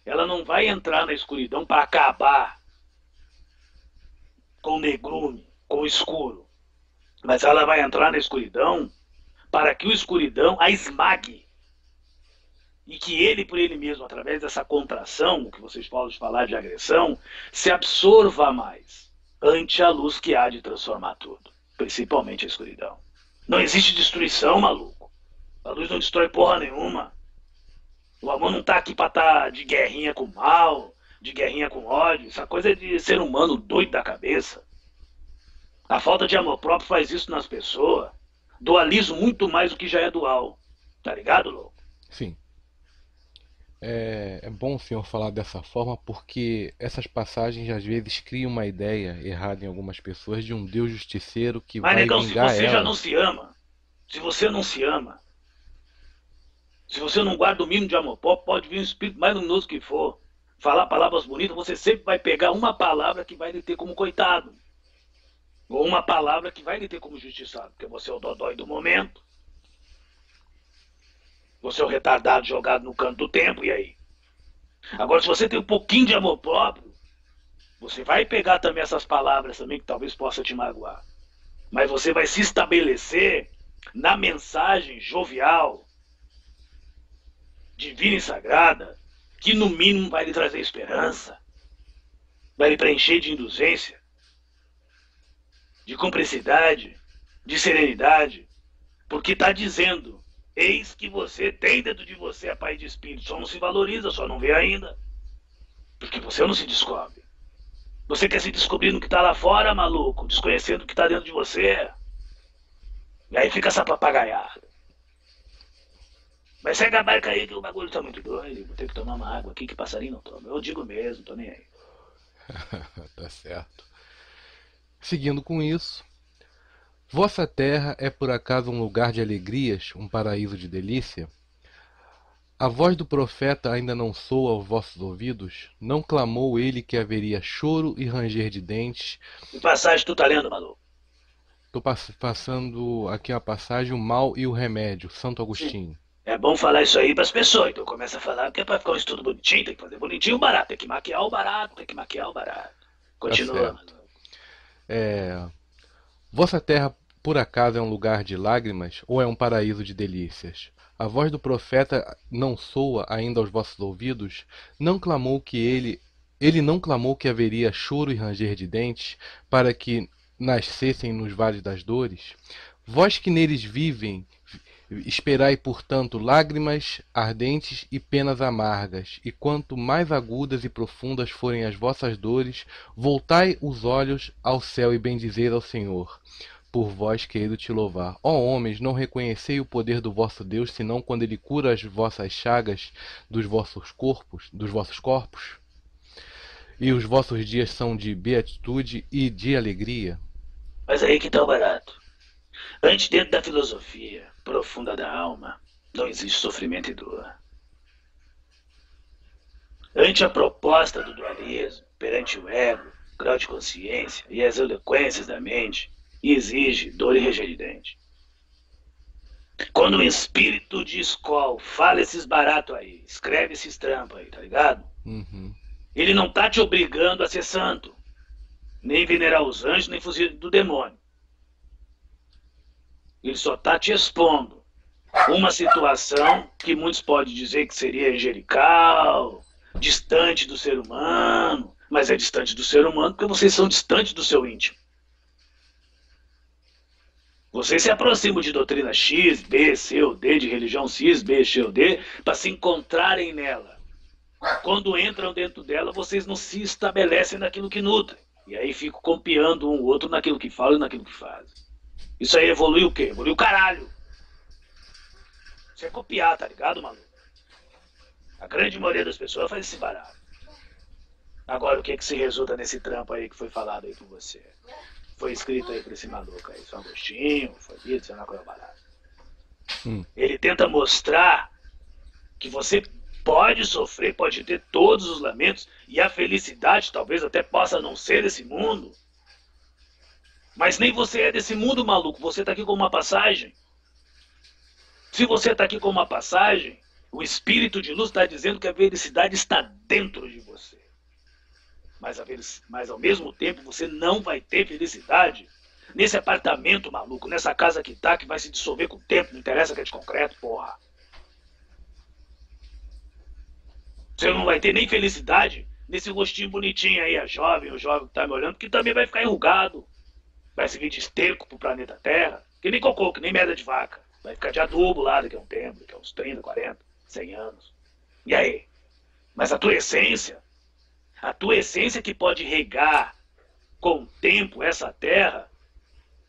Ela não vai entrar na escuridão para acabar com o negrume, com o escuro. Mas ela vai entrar na escuridão para que o escuridão a esmague. E que ele, por ele mesmo, através dessa contração, que vocês de falar de agressão, se absorva mais ante a luz que há de transformar tudo, principalmente a escuridão. Não existe destruição, maluco. A luz não destrói porra nenhuma. O amor não tá aqui pra estar de guerrinha com mal, de guerrinha com ódio. Essa coisa é de ser humano doido da cabeça. A falta de amor próprio faz isso nas pessoas. Dualizo muito mais do que já é dual. Tá ligado, louco? Sim. É, é, bom o senhor falar dessa forma porque essas passagens às vezes criam uma ideia errada em algumas pessoas de um Deus justiceiro que Mas, vai negão, vingar se você elas. já não se ama, se você não se ama, se você não guarda o mínimo de amor próprio, pode vir o espírito mais luminoso que for, falar palavras bonitas, você sempre vai pegar uma palavra que vai lhe ter como coitado. Ou uma palavra que vai lhe ter como justiçado, porque você é o dodói do momento. Você é o retardado jogado no canto do tempo, e aí? Agora, se você tem um pouquinho de amor próprio, você vai pegar também essas palavras também que talvez possa te magoar. Mas você vai se estabelecer na mensagem jovial, divina e sagrada, que no mínimo vai lhe trazer esperança, vai lhe preencher de indulgência, de cumplicidade, de serenidade, porque está dizendo Eis que você tem dentro de você a paz de espírito, só não se valoriza, só não vê ainda. Porque você não se descobre. Você quer se descobrir no que está lá fora, maluco, desconhecendo o que está dentro de você. E aí fica essa papagaiada. Mas segue a barca aí que o bagulho tá muito doido. Vou ter que tomar uma água aqui que passarinho não toma. Eu digo mesmo, tô nem aí. tá certo. Seguindo com isso, Vossa terra é por acaso um lugar de alegrias, um paraíso de delícia? A voz do profeta ainda não soa aos vossos ouvidos? Não clamou ele que haveria choro e ranger de dentes? Que passagem tu tá lendo, maluco? Estou pass passando aqui a passagem O Mal e o Remédio, Santo Agostinho. É bom falar isso aí pras pessoas, então começa a falar que é pra ficar um estudo bonitinho, tem que fazer bonitinho o barato, tem que maquiar o barato, tem que maquiar o barato. Continua, certo. maluco. É... Vossa terra por acaso é um lugar de lágrimas ou é um paraíso de delícias? A voz do profeta não soa ainda aos vossos ouvidos? Não clamou que ele ele não clamou que haveria choro e ranger de dentes para que nascessem nos vales das dores? Vós que neles vivem, esperai, portanto, lágrimas ardentes e penas amargas, e quanto mais agudas e profundas forem as vossas dores, voltai os olhos ao céu e bendizei ao Senhor por vós querido te louvar. Ó homens, não reconhecei o poder do vosso Deus, senão quando ele cura as vossas chagas dos vossos corpos, dos vossos corpos? E os vossos dias são de beatitude e de alegria? Mas aí que tá o barato. Antes, dentro da filosofia profunda da alma, não existe sofrimento e dor. Ante a proposta do dualismo perante o ego, grau de consciência e as eloquências da mente, exige dor e dente. Quando o espírito de escola fala esses baratos aí, escreve esses trampos aí, tá ligado? Uhum. Ele não tá te obrigando a ser santo, nem venerar os anjos, nem fugir do demônio. Ele só tá te expondo uma situação que muitos podem dizer que seria angelical, distante do ser humano, mas é distante do ser humano porque vocês são distantes do seu íntimo. Vocês se aproximam de doutrina X, B, C ou D, de religião X, B, C ou D, para se encontrarem nela. Quando entram dentro dela, vocês não se estabelecem naquilo que nutrem. E aí ficam copiando um outro naquilo que falam e naquilo que fazem. Isso aí evolui o quê? Evolui o caralho. Isso é copiar, tá ligado, maluco? A grande maioria das pessoas faz esse barato. Agora, o que que se resulta nesse trampo aí que foi falado aí por você? Foi escrito aí por esse maluco aí, São Agostinho, foi dito, sei lá qual é o barato. Hum. Ele tenta mostrar que você pode sofrer, pode ter todos os lamentos e a felicidade talvez até possa não ser desse mundo. Mas nem você é desse mundo, maluco. Você tá aqui com uma passagem. Se você tá aqui com uma passagem, o espírito de luz está dizendo que a felicidade está dentro de você. Mas, mas ao mesmo tempo você não vai ter felicidade nesse apartamento maluco, nessa casa que tá, que vai se dissolver com o tempo, não interessa que é de concreto, porra. Você não vai ter nem felicidade nesse rostinho bonitinho aí, a jovem, o jovem que tá me olhando, que também vai ficar enrugado. Vai servir de esterco pro planeta Terra, que nem cocô, que nem merda de vaca. Vai ficar de adubo lá daqui a um tempo, daqui a uns 30, 40, 100 anos. E aí? Mas a tua essência, A tua essência que pode regar com o tempo essa terra,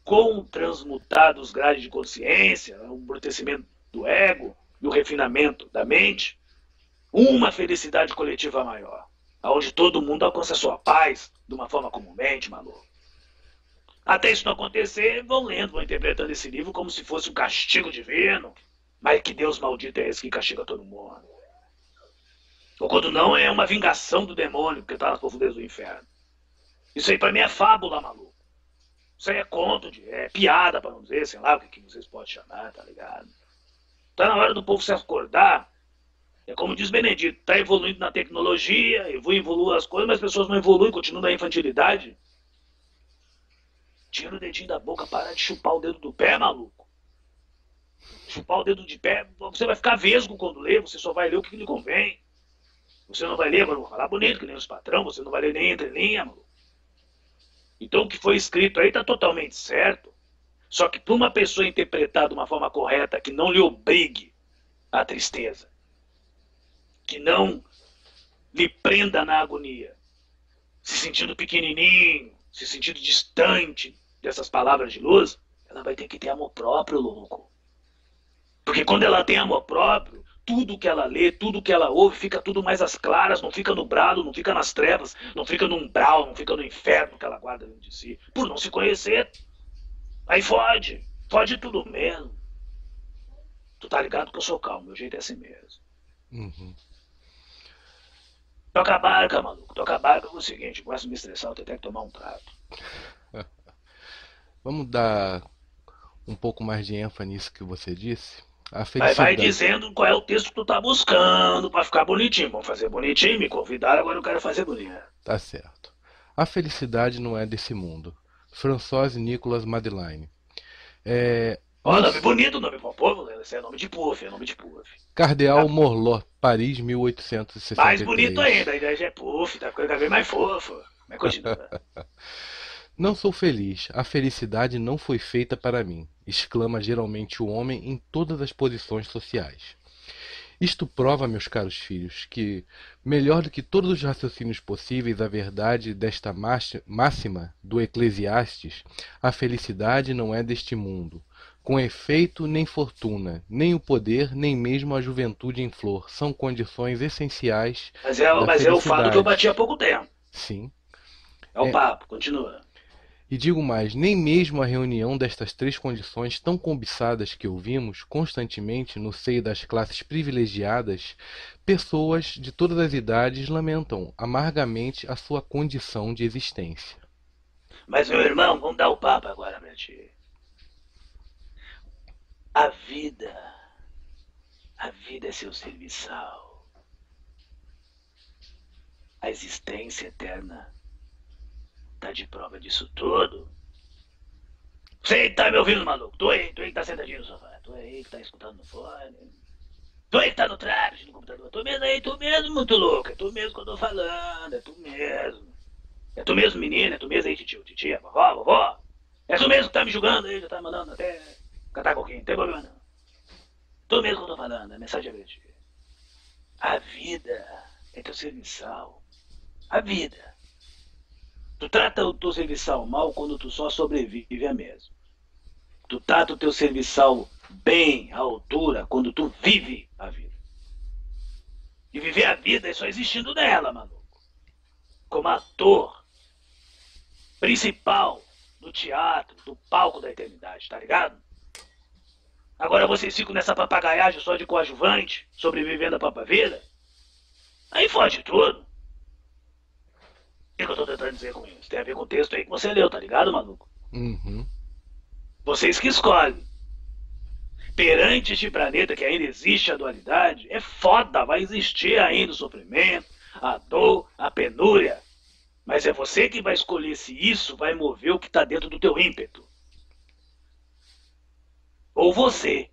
com transmutados graus de consciência, o embrutecimento do ego e o refinamento da mente, uma felicidade coletiva maior, onde todo mundo alcança sua paz de uma forma comumente, maluco. Até isso não acontecer, vão lendo, vão interpretando esse livro como se fosse um castigo divino. Mas que Deus maldito é esse que castiga todo mundo? Ou quando não, é uma vingação do demônio que está nas profundezas do inferno. Isso aí pra mim é fábula, maluco. Isso aí é conto, de, é piada, para não dizer, sei lá o que, que vocês podem chamar, tá ligado? Tá na hora do povo se acordar. É como diz Benedito, tá evoluindo na tecnologia, evolui as coisas, mas as pessoas não evoluem, continuam na infantilidade. Tira o dedinho da boca, para de chupar o dedo do pé, maluco. Chupar o dedo de pé, você vai ficar vesgo quando lê, você só vai ler o que lhe convém. Você não vai ler, mas vou falar bonito, que nem os patrão, você não vai ler nem entre linha, maluco. Então o que foi escrito aí está totalmente certo. Só que para uma pessoa interpretar de uma forma correta, que não lhe obrigue à tristeza, que não lhe prenda na agonia, se sentindo pequenininho, se sentindo distante, dessas palavras de luz, ela vai ter que ter amor próprio, louco. Porque quando ela tem amor próprio, tudo que ela lê, tudo que ela ouve, fica tudo mais às claras, não fica nublado, não fica nas trevas, não fica no umbral, não fica no inferno que ela guarda dentro de si, por não se conhecer. Aí fode, fode tudo mesmo. Tu tá ligado que eu sou calmo, meu jeito é assim mesmo. Uhum. Toca a barca, maluco, toca a barca é o seguinte, começa a me estressar, eu tenho que tomar um trato. Vamos dar um pouco mais de ênfase nisso que você disse. A felicidade. Vai, dizendo qual é o texto que tu tá buscando para ficar bonitinho. Vamos fazer bonitinho, me convidaram, agora eu quero fazer bonito. Tá certo. A felicidade não é desse mundo. François Nicolas Madeleine. É, Ó, nome bonito, nome pro povo, esse é nome de puff, é nome de puff. Cardeal ah. Morlot, Paris, 1863. Mais bonito ainda, a ideia já é puff, tá ficando cada vez mais fofo. Mas continua. Não sou feliz, a felicidade não foi feita para mim, exclama geralmente o homem em todas as posições sociais. Isto prova, meus caros filhos, que, melhor do que todos os raciocínios possíveis, a verdade desta máxima do Eclesiastes, a felicidade não é deste mundo. Com efeito, nem fortuna, nem o poder, nem mesmo a juventude em flor são condições essenciais. Mas é, mas é o fato que eu bati há pouco tempo. Sim. É o é, papo, continua. E digo mais, nem mesmo a reunião destas três condições tão cobiçadas que ouvimos constantemente no seio das classes privilegiadas, pessoas de todas as idades lamentam amargamente a sua condição de existência. Mas, meu irmão, vamos dar o papo agora pra ti. A vida, a vida é seu serviçal. A existência eterna tá de prova disso tudo. Você tá me ouvindo, maluco? Tu aí, tu aí que tá sentadinho no sofá. Tu aí que tá escutando no fone. Tu aí que tá no trave, no computador. Tu mesmo aí, tu mesmo, muito louco. É tu mesmo que eu tô falando, é tu mesmo. É tu mesmo, menino, é tu mesmo aí, tio, titia, vovó, vovó. É tu mesmo que tá me julgando aí, já tá mandando até cantar coquinho, não tem problema não. Tu mesmo que eu tô falando, a mensagem é grande. A vida é teu serviçal. A vida Tu trata o teu serviçal mal quando tu só sobrevive a mesmo. Tu trata o teu serviçal bem, à altura, quando tu vive a vida. E viver a vida é só existindo nela, maluco. Como ator principal do teatro, do palco da eternidade, tá ligado? Agora vocês ficam nessa papagaiagem só de coadjuvante, sobrevivendo a própria vida? Aí fode tudo. O que eu tô tentando dizer com isso? Tem a ver com o texto aí que você leu, tá ligado, maluco? Uhum. Vocês que escolhem. Perante este planeta que ainda existe a dualidade, é foda, vai existir ainda o sofrimento, a dor, a penúria. Mas é você que vai escolher se isso vai mover o que está dentro do teu ímpeto. Ou você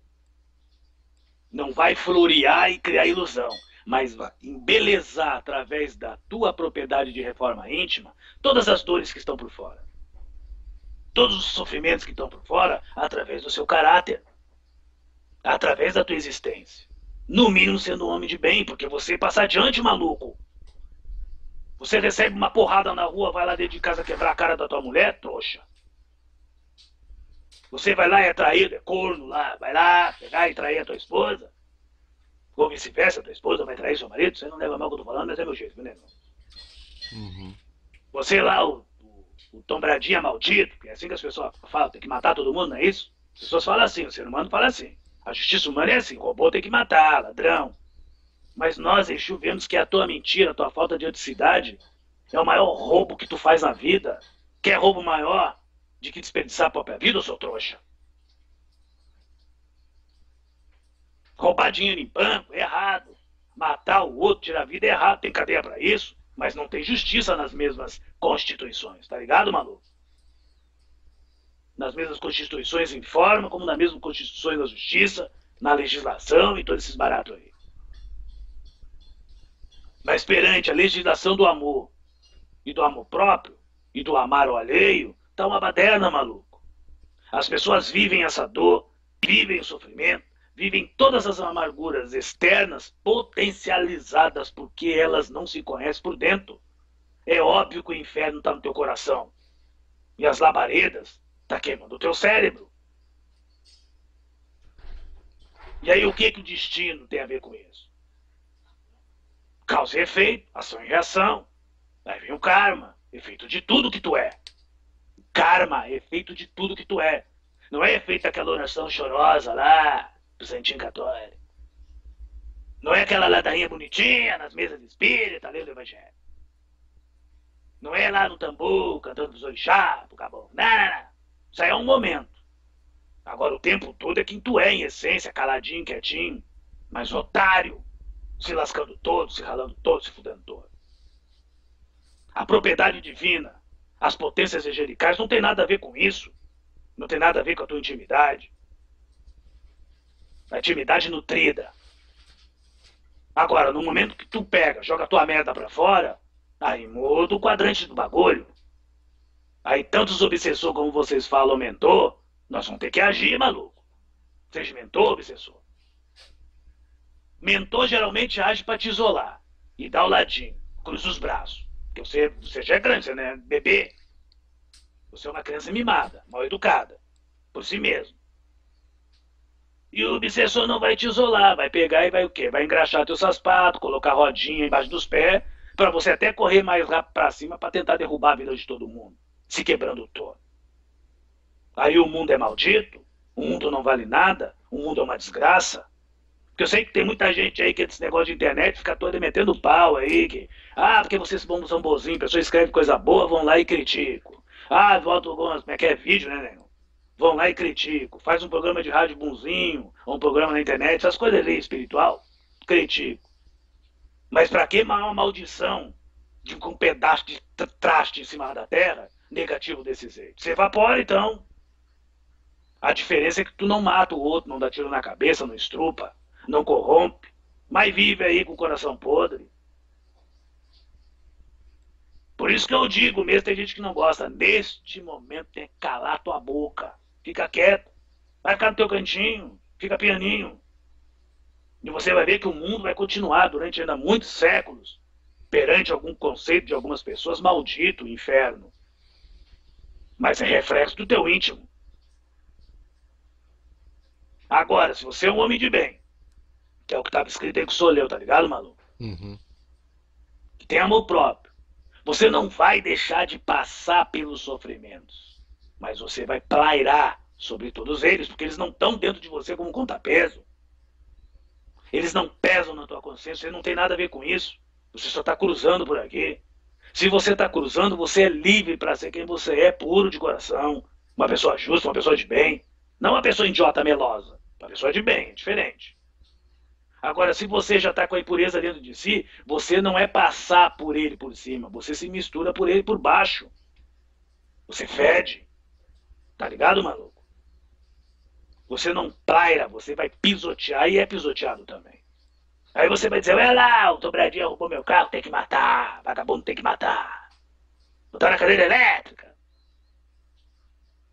não vai florear e criar ilusão mas embelezar através da tua propriedade de reforma íntima todas as dores que estão por fora. Todos os sofrimentos que estão por fora através do seu caráter, através da tua existência. No mínimo sendo um homem de bem, porque você passa adiante, maluco. Você recebe uma porrada na rua, vai lá dentro de casa quebrar a cara da tua mulher, trouxa. Você vai lá e é traído, é corno lá, vai lá pegar e trair a tua esposa. Ou vice-versa, tua esposa vai trair seu marido, você não leva mal o que eu tô falando, mas é meu jeito, né? Uhum. Você lá, o, o, o Tom Bradinha maldito, que é assim que as pessoas falam, tem que matar todo mundo, não é isso? As pessoas falam assim, o ser humano fala assim. A justiça humana é assim, robô tem que matar, ladrão. Mas nós, Exu, vemos que a tua mentira, a tua falta de eticidade é o maior roubo que tu faz na vida. Quer roubo maior de que desperdiçar a própria vida, seu trouxa? Roubar dinheiro em banco é errado. Matar o outro, tirar a vida é errado. Tem cadeia para isso, mas não tem justiça nas mesmas constituições. Tá ligado, maluco? Nas mesmas constituições em forma, como nas mesmas constituições da justiça, na legislação e todos esses baratos aí. Mas perante a legislação do amor e do amor próprio e do amar o alheio, tá uma baderna, maluco. As pessoas vivem essa dor, vivem o sofrimento, vivem todas as amarguras externas potencializadas porque elas não se conhecem por dentro. É óbvio que o inferno está no teu coração. E as labaredas tá queimando o teu cérebro. E aí o que, que o destino tem a ver com isso? Causa e efeito, ação e reação. Aí vem o karma, efeito de tudo que tu é. Karma, efeito de tudo que tu é. Não é efeito daquela oração chorosa lá, Santinho Católico. Não é aquela ladainha bonitinha nas mesas de espírita, lendo o Evangelho. Não é lá no tambor, cantando os orixá, pro caboclo. Não, não, não. Isso aí é um momento. Agora o tempo todo é quem tu é, em essência, caladinho, quietinho, mas otário, se lascando todo, se ralando todo, se fudendo todo. A propriedade divina, as potências angelicais não tem nada a ver com isso. Não tem nada a ver com a tua intimidade. A intimidade nutrida. Agora, no momento que tu pega, joga tua merda pra fora, aí muda o quadrante do bagulho. Aí tantos obsessor como vocês falam mentor, nós vamos ter que agir, maluco. Seja mentor, obsessor. Mentor geralmente age para te isolar e dá o ladinho, cruza os braços. Porque você, você já é grande, você não é bebê. Você é uma criança mimada, mal educada, por si mesmo. E o obsessor não vai te isolar, vai pegar e vai o quê? Vai engraxar teus sapatos, colocar rodinha embaixo dos pés, para você até correr mais rápido para cima para tentar derrubar a vida de todo mundo se quebrando todo. Aí o mundo é maldito, o mundo não vale nada, o mundo é uma desgraça. Porque eu sei que tem muita gente aí que esse negócio de internet fica toda metendo pau aí, que, ah, porque vocês são bonzinhos, pessoas escrevem coisa boa, vão lá e criticam. Ah, volta algumas, como é que é vídeo, né, nego? Vão lá e criticam. Faz um programa de rádio bonzinho, ou um programa na internet, essas coisas ali, espiritual, critico. Mas para que uma maldição de um pedaço de traste em cima da terra negativo desse jeito. Você evapora, então. A diferença é que tu não mata o outro, não dá tiro na cabeça, não estrupa, não corrompe, mas vive aí com o coração podre. Por isso que eu digo mesmo, tem gente que não gosta. Neste momento tem que calar tua boca. Fica quieto. Vai ficar no teu cantinho. Fica pianinho. E você vai ver que o mundo vai continuar durante ainda muitos séculos perante algum conceito de algumas pessoas maldito, inferno mas é reflexo do teu íntimo. Agora, se você é um homem de bem, que é o que estava escrito aí com o Soleu, tá ligado, maluco? Uhum. Que tem amor próprio. Você não vai deixar de passar pelos sofrimentos, mas você vai plairar sobre todos eles, porque eles não estão dentro de você como conta-peso. Eles não pesam na tua consciência, você não tem nada a ver com isso. Você só está cruzando por aqui. Se você está cruzando, você é livre para ser quem você é, puro de coração. Uma pessoa justa, uma pessoa de bem. Não uma pessoa idiota melosa. Uma pessoa de bem, é diferente. Agora, se você já está com a impureza dentro de si, você não é passar por ele por cima. Você se mistura por ele por baixo. Você fede. Tá ligado, maluco? Você não paira, você vai pisotear e é pisoteado também. Aí você vai dizer, olha lá, o Dobradinha roubou meu carro, tem que matar, vagabundo tem que matar. Botar na cadeira elétrica.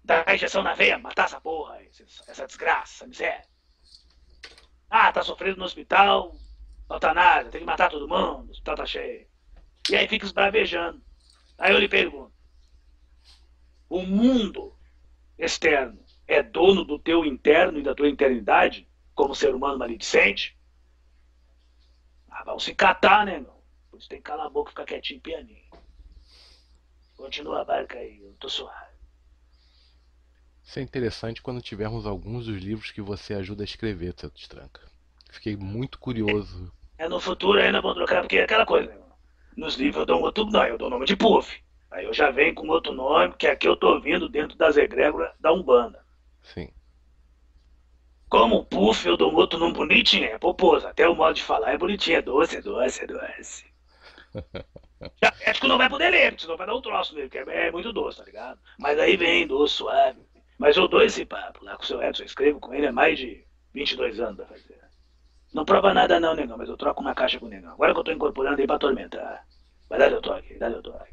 Dar injeção na veia, matar essa porra, essa desgraça, miséria. Ah, tá sofrendo no hospital, eutanásia, tem que matar todo mundo, o hospital tá cheio. E aí fica esbravejando. Aí eu lhe pergunto: o mundo externo é dono do teu interno e da tua internidade, como ser humano maledicente? Ah, vão se catar, né, meu? Por isso tem que calar a boca e ficar quietinho pianinho. Continua a barca aí, eu tô suave. Isso é interessante quando tivermos alguns dos livros que você ajuda a escrever, seu Tranca. Fiquei muito curioso. É, no futuro ainda vou trocar, porque é aquela coisa, né? Nos livros eu dou um outro nome, eu dou o nome de Puff. Aí eu já venho com outro nome, que aqui eu tô vindo dentro das egrégoras da Umbanda. Sim. Como Puff, eu dou um outro nome bonitinho, é poposo. Até o modo de falar é bonitinho, é doce, é doce, é doce. que não vai poder ler, senão vai dar um troço nele, que é, é muito doce, tá ligado? Mas aí vem doce, suave. Mas eu dou esse papo lá com o seu Edson, eu escrevo com ele há mais de 22 anos pra fazer. Não prova nada não, negão, mas eu troco uma caixa com o negão. Agora que eu tô incorporando aí pra atormentar. Vai dar o toque, dá o toque.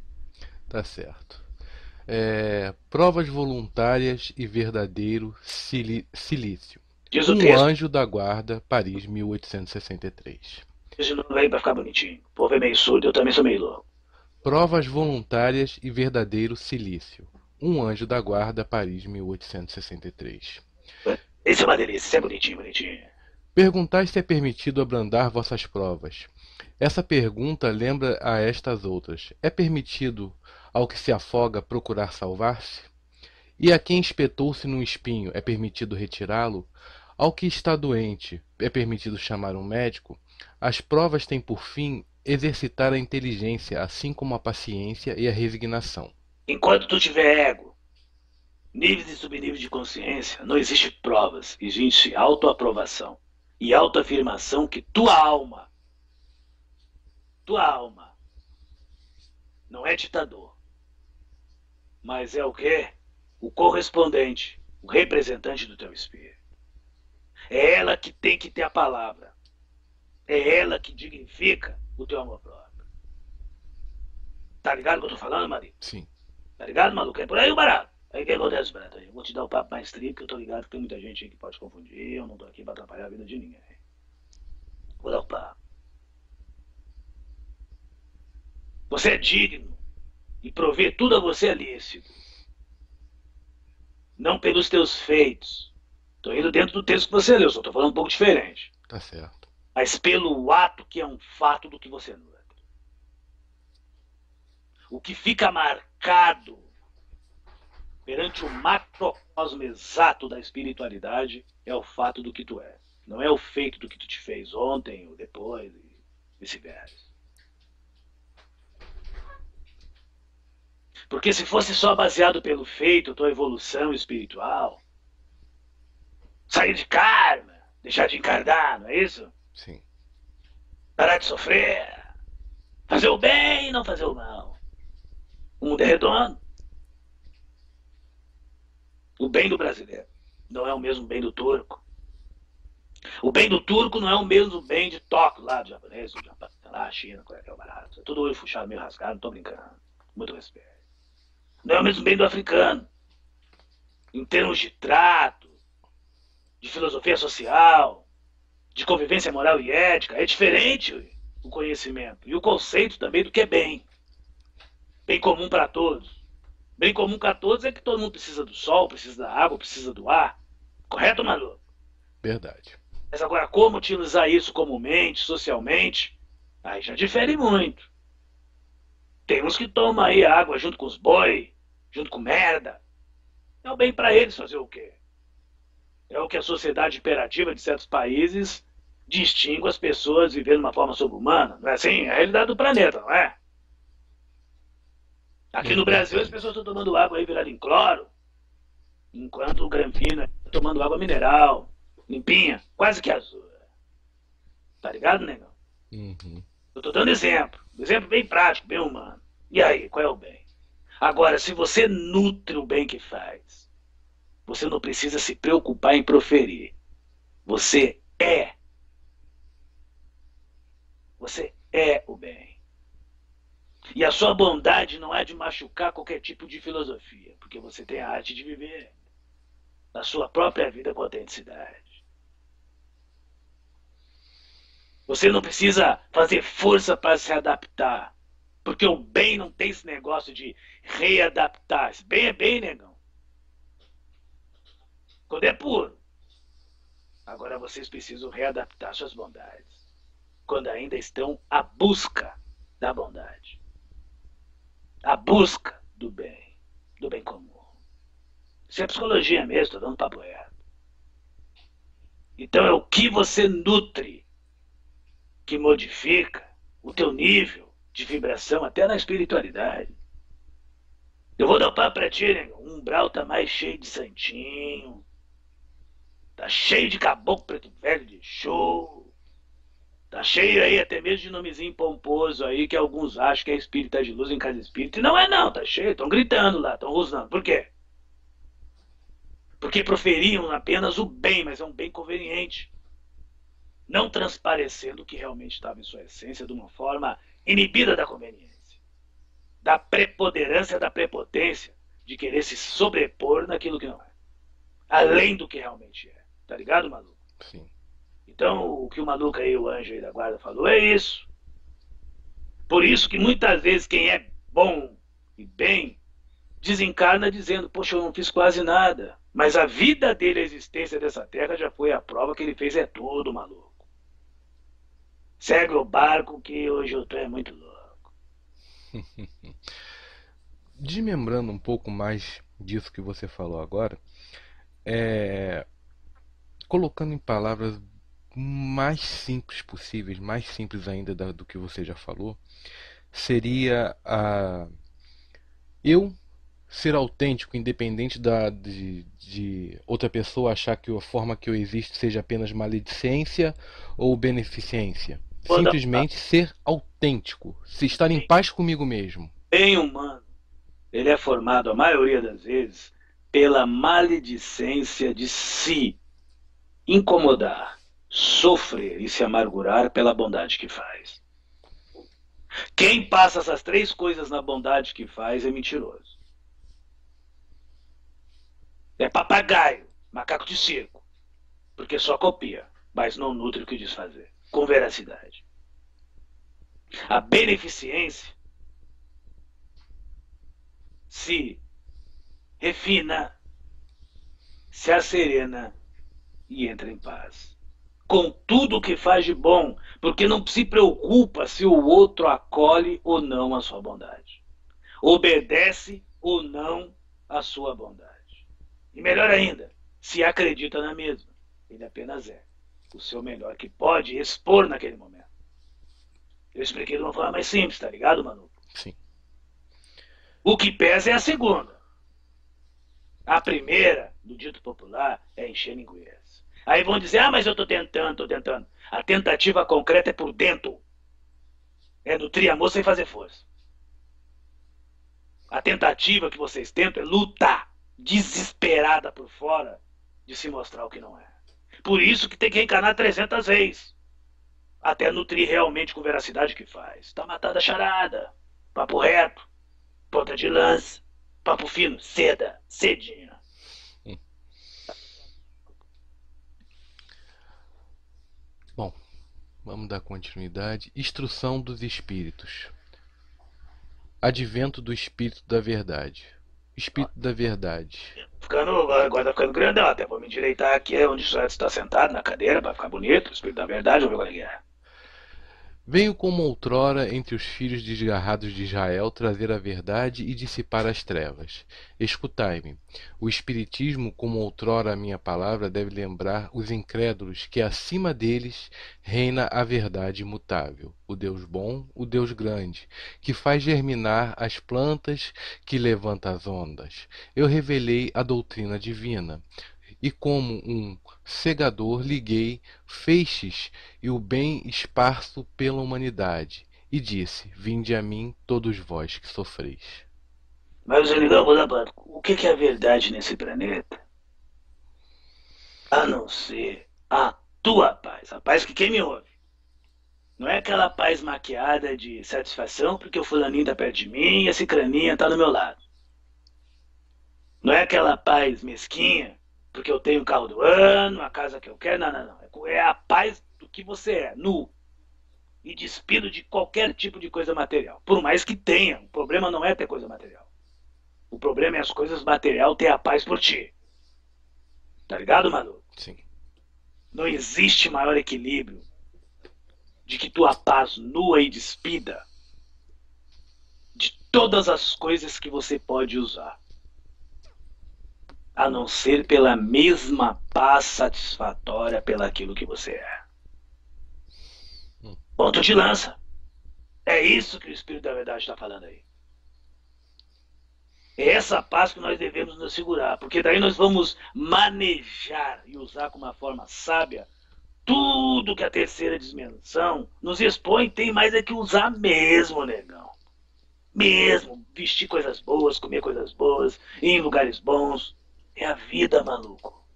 Tá certo. É, provas voluntárias e verdadeiro silício. Diz o um texto. anjo da guarda, Paris, 1863. Diz de novo aí pra ficar bonitinho. O povo é meio surdo, eu também sou meio louco. Provas voluntárias e verdadeiro silício. Um anjo da guarda, Paris, 1863. Esse é uma delícia, esse é bonitinho, bonitinho. Perguntai se é permitido abrandar vossas provas. Essa pergunta lembra a estas outras: É permitido ao que se afoga procurar salvar-se? E a quem espetou-se num espinho, é permitido retirá-lo? Ao que está doente, é permitido chamar um médico? As provas têm por fim exercitar a inteligência, assim como a paciência e a resignação. Enquanto tu tiver ego, níveis e subníveis de consciência, não existe provas, existe autoaprovação e autoafirmação que tua alma, tua alma, não é ditador, mas é o quê? O correspondente, o representante do teu espírito. É ela que tem que ter a palavra. É ela que dignifica o teu amor próprio. Tá ligado o que eu tô falando, Maria? Sim. Tá ligado, maluco? É por aí o barato. Aí o que acontece, barato? Eu vou te dar o papo mais trigo, que eu tô ligado que tem muita gente aí que pode confundir. Eu não tô aqui pra atrapalhar a vida de ninguém. Vou dar o papo. Você é digno e prover tudo a você é lícito. Não pelos teus feitos. Tô indo dentro do texto que você leu, só tô falando um pouco diferente. Tá certo. Mas pelo ato que é um fato do que você nutre. O que fica marcado perante o macrocosmo exato da espiritualidade é o fato do que tu és. Não é o feito do que tu te fez ontem ou depois e vice-versa. Porque se fosse só baseado pelo feito, tua evolução espiritual, sair de karma, deixar de encarnar, não é isso? Sim. Parar de sofrer, fazer o bem e não fazer o mal. O mundo é redondo. O bem do brasileiro não é o mesmo bem do turco. O bem do turco não é o mesmo bem de Tóquio, lá do japonês, do Japão, lá, China, qual é que é o barato. É tudo olho fuxado, meio rasgado, não tô brincando. Muito respeito. Não é o mesmo bem do africano. Em termos de trato, de filosofia social, de convivência moral e ética, é diferente o conhecimento. E o conceito também do que é bem. Bem comum para todos. Bem comum para todos é que todo mundo precisa do sol, precisa da água, precisa do ar. Correto, maluco? Verdade. Mas agora, como utilizar isso comumente, socialmente, aí já difere muito. Tem uns que tomam aí água junto com os boi, junto com merda. É o bem para eles fazer o quê? É o que a sociedade imperativa de certos países distingue as pessoas vivendo de uma forma sobre-humana. Não é assim? É a realidade do planeta, não é? Aqui no Brasil as pessoas estão tomando água aí virada em cloro, enquanto o Granfino está tomando água mineral, limpinha, quase que azul. Tá ligado, negão? Uhum. Eu tô dando exemplo. Exemplo bem prático, bem humano. E aí, qual é o bem? Agora, se você nutre o bem que faz, você não precisa se preocupar em proferir. Você é. Você é o bem. E a sua bondade não é de machucar qualquer tipo de filosofia, porque você tem a arte de viver a sua própria vida com autenticidade. Você não precisa fazer força para se adaptar, Porque o bem não tem esse negócio de readaptar. Esse bem é bem, negão. Quando é puro. Agora vocês precisam readaptar suas bondades. Quando ainda estão à busca da bondade. À busca do bem. Do bem comum. Isso é psicologia mesmo, estou dando papo reto. Então é o que você nutre que modifica o teu nível de vibração até na espiritualidade. Eu vou papo pra ti, né? O umbral tá mais cheio de santinho. Tá cheio de caboclo preto velho de show. Tá cheio aí até mesmo de nomezinho pomposo aí que alguns acham que é espírita de luz em casa espírita. E não é não, tá cheio. Estão gritando lá, estão rosnando. Por quê? porque proferiam apenas o bem, mas é um bem conveniente, não transparecendo o que realmente estava em sua essência de uma forma inibida da conveniência, da preponderância, da prepotência, de querer se sobrepor naquilo que não é, além do que realmente é. Tá ligado, maluco? Sim. Então, o que o maluco aí, o anjo aí da guarda falou é isso. Por isso que muitas vezes quem é bom e bem desencarna dizendo, poxa, eu não fiz quase nada. Mas a vida dele, a existência dessa terra, já foi a prova que ele fez é tudo, maluco. Segue o barco que hoje eu tô é muito louco. Desmembrando um pouco mais disso que você falou agora, é... colocando em palavras mais simples possíveis, mais simples ainda do que você já falou, seria a eu ser autêntico, independente da, de, de, outra pessoa achar que a forma que eu existo seja apenas maledicência ou beneficência. Simplesmente ser autêntico, se estar em paz comigo mesmo. Bem humano, ele é formado, a maioria das vezes, pela maledicência de se incomodar, sofrer e se amargurar pela bondade que faz. Quem passa essas três coisas na bondade que faz é mentiroso. É papagaio, macaco de circo. Porque só copia, mas não nutre o que diz fazer. Com veracidade. A beneficência se refina, se acerena e entra em paz. Com tudo o que faz de bom, porque não se preocupa se o outro acolhe ou não a sua bondade. Obedece ou não a sua bondade. E melhor ainda, se acredita na mesma. Ele apenas é o seu melhor que pode expor naquele momento. Eu expliquei de uma forma mais simples, tá ligado, Manu? Sim. O que pesa é a segunda. A primeira, do dito popular, é encher linguiça. Aí vão dizer, ah, mas eu tô tentando, tô tentando. A tentativa concreta é por dentro. É nutrir amor sem fazer força. A tentativa que vocês tentam é lutar desesperada por fora de se mostrar o que não é. Por isso que tem que encanar 300 vezes. Até nutrir realmente com veracidade o que faz. Tá matada a charada. Papo reto. Ponta de lança. Papo fino. Seda. Cedinha. Bom, vamos dar continuidade. Instrução dos Espíritos. Advento do Espírito da Verdade. Espírito da Verdade. Ficando, agora tá ficando grandão, até vou me endireitar aqui é onde o está sentado, na cadeira, para ficar bonito. Espírito da Verdade, vamos ver qual é. Veio como outrora entre os filhos desgarrados de Israel trazer a verdade e dissipar as trevas. Escutai-me. O Espiritismo, como outrora a minha palavra, deve lembrar os incrédulos que acima deles reina a verdade imutável, o Deus bom, o Deus grande, que faz germinar as plantas, que levanta as ondas. Eu revelei a doutrina divina, e como um segador liguei feixes e o bem esparso pela humanidade, e disse: Vinde a mim, todos vós que sofreis. Mas, Anigão, o que é a verdade nesse planeta? A não ser a tua paz, a paz que quem me ouve. Não é aquela paz maquiada de satisfação porque o fulaninho tá perto de mim e esse craninha tá do meu lado. Não é aquela paz mesquinha porque eu tenho o carro do ano, a casa que eu quero. Não, não, não. É a paz do que você é, nu. e despido de qualquer tipo de coisa material. Por mais que tenha, o problema não é ter coisa material. O problema é as coisas material ter a paz por ti. Tá ligado, Manu? Sim. Não existe maior equilíbrio de que tua paz nua e despida de todas as coisas que você pode usar. A não ser pela mesma paz satisfatória pelaquilo que você é. Ponto de lança. É isso que o Espírito da Verdade está falando aí. É essa paz que nós devemos nos segurar, porque daí nós vamos manejar e usar com uma forma sábia tudo que a terceira dimensão nos expõe. Tem mais é que usar mesmo, negão. Mesmo. Vestir coisas boas, comer coisas boas, ir em lugares bons. É a vida, maluco.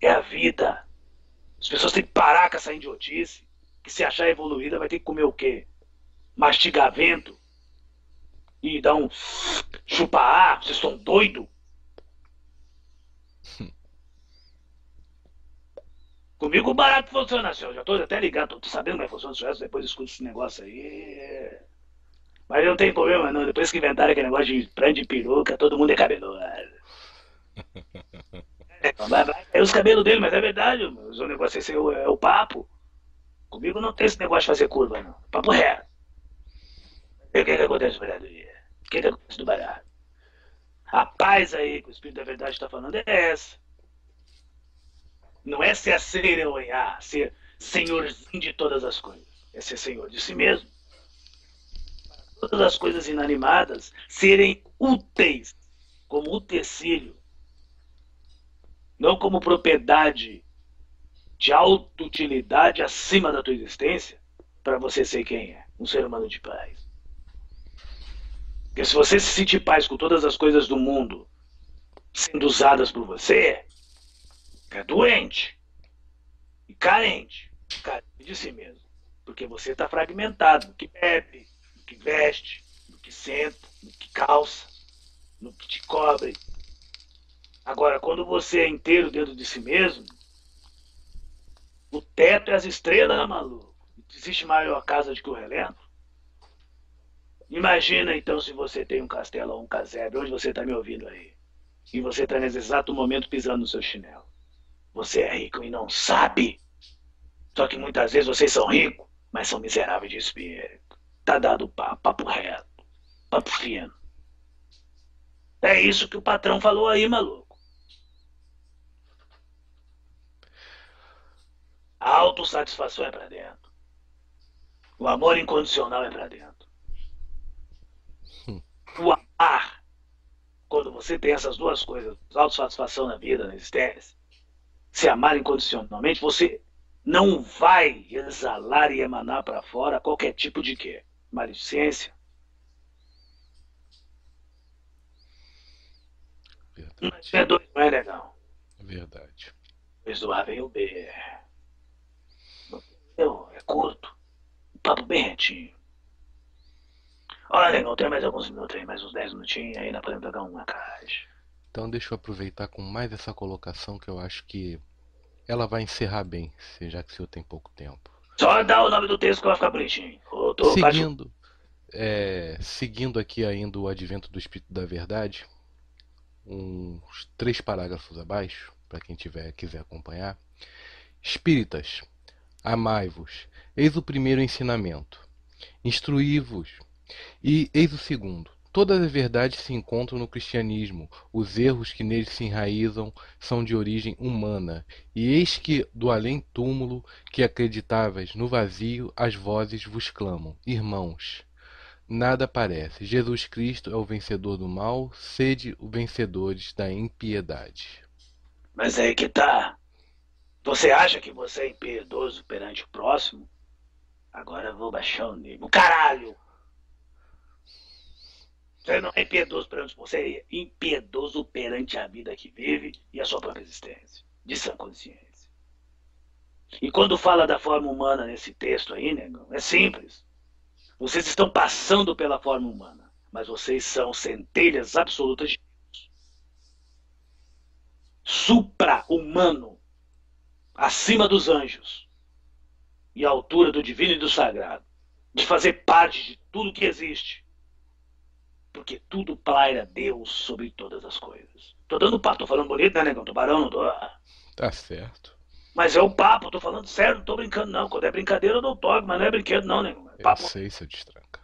É a vida. As pessoas têm que parar com essa idiotice que se achar evoluída vai ter que comer o quê? Mastigar vento? E dar um chupar ar? Vocês estão doidos? Comigo o barato funciona assim, eu já tô até ligado, tô sabendo como é que funciona o sucesso, depois escuto esse negócio aí. Mas não tem problema não, depois que inventaram aquele negócio de prende de peruca, todo mundo é cabeludo. É, é os cabelos dele, mas é verdade, o negócio esse é o, é o papo. Comigo não tem esse negócio de fazer curva, não. Papo reto. E o que, que acontece no baradoria? O que, que acontece no barato? A paz aí que o Espírito da Verdade está falando é essa. Não é ser a cereonhar, ser senhorzinho de todas as coisas. É ser senhor de si mesmo. Todas as coisas inanimadas serem úteis, como utensílio, não como propriedade de auto-utilidade acima da tua existência para você ser quem é, um ser humano de paz. Porque se você se sentir paz com todas as coisas do mundo sendo usadas por você, é doente e carente, carente de si mesmo. Porque você está fragmentado no que bebe, no que veste, no que senta, no que calça, no que te cobre. Agora, quando você é inteiro dentro de si mesmo, o teto e as estrelas, né, maluco? Existe maior casa do que o relento? Imagina então se você tem um castelo ou um casebre, onde você está me ouvindo aí. E você está nesse exato momento pisando no seu chinelo. Você é rico e não sabe. Só que muitas vezes vocês são ricos, mas são miseráveis de espírito. Tá dado papo, papo reto, papo fino. É isso que o patrão falou aí, maluco. A autossatisfação é para dentro. O amor incondicional é para dentro. Hum. O amar, quando você tem essas duas coisas, autossatisfação na vida, na existência, se amar incondicionalmente, você não vai exalar e emanar para fora qualquer tipo de quê? Maledicência. Verdade. Não é dois, não é legal. Verdade. Dois do A vem o B. Eu, é curto. Papo bem retinho. Olha, negão, tem mais alguns minutos aí, mais uns 10 minutinhos aí, nós podemos pegar uma caixa. Então deixa eu aproveitar com mais essa colocação que eu acho que ela vai encerrar bem, já que o senhor tem pouco tempo. Só dá o nome do texto que vai ficar bonitinho. Seguindo, é, seguindo aqui ainda o advento do Espírito da Verdade, uns três parágrafos abaixo, para quem tiver quiser acompanhar. Espíritas, Amai-vos. Eis o primeiro ensinamento. Instruí-vos. E eis o segundo. Todas as verdades se encontram no cristianismo. Os erros que nele se enraizam são de origem humana. E eis que, do além-túmulo, que acreditáveis no vazio, as vozes vos clamam: Irmãos, nada parece. Jesus Cristo é o vencedor do mal, sede os vencedores da impiedade. Mas aí que tá. Você acha que você é impiedoso perante o próximo? Agora eu vou baixar o nível. Caralho! Você não é impiedoso perante você, é impiedoso perante a vida que vive e a sua própria existência, de sã consciência. E quando fala da forma humana nesse texto aí, negão, é simples. Vocês estão passando pela forma humana, mas vocês são centelhas absolutas de Deus. Supra-humano acima dos anjos e à altura do divino e do sagrado. de fazer parte de tudo que existe. Porque tudo paira Deus sobre todas as coisas. Tô dando papo, tô falando bonito, né, negão? Tubarão, não tô. Tá certo. Mas é o papo, tô falando sério, não tô brincando, não. Quando é brincadeira, eu não toco, mas não é brinquedo, não, negão. É papo. Eu sei, seu destranca.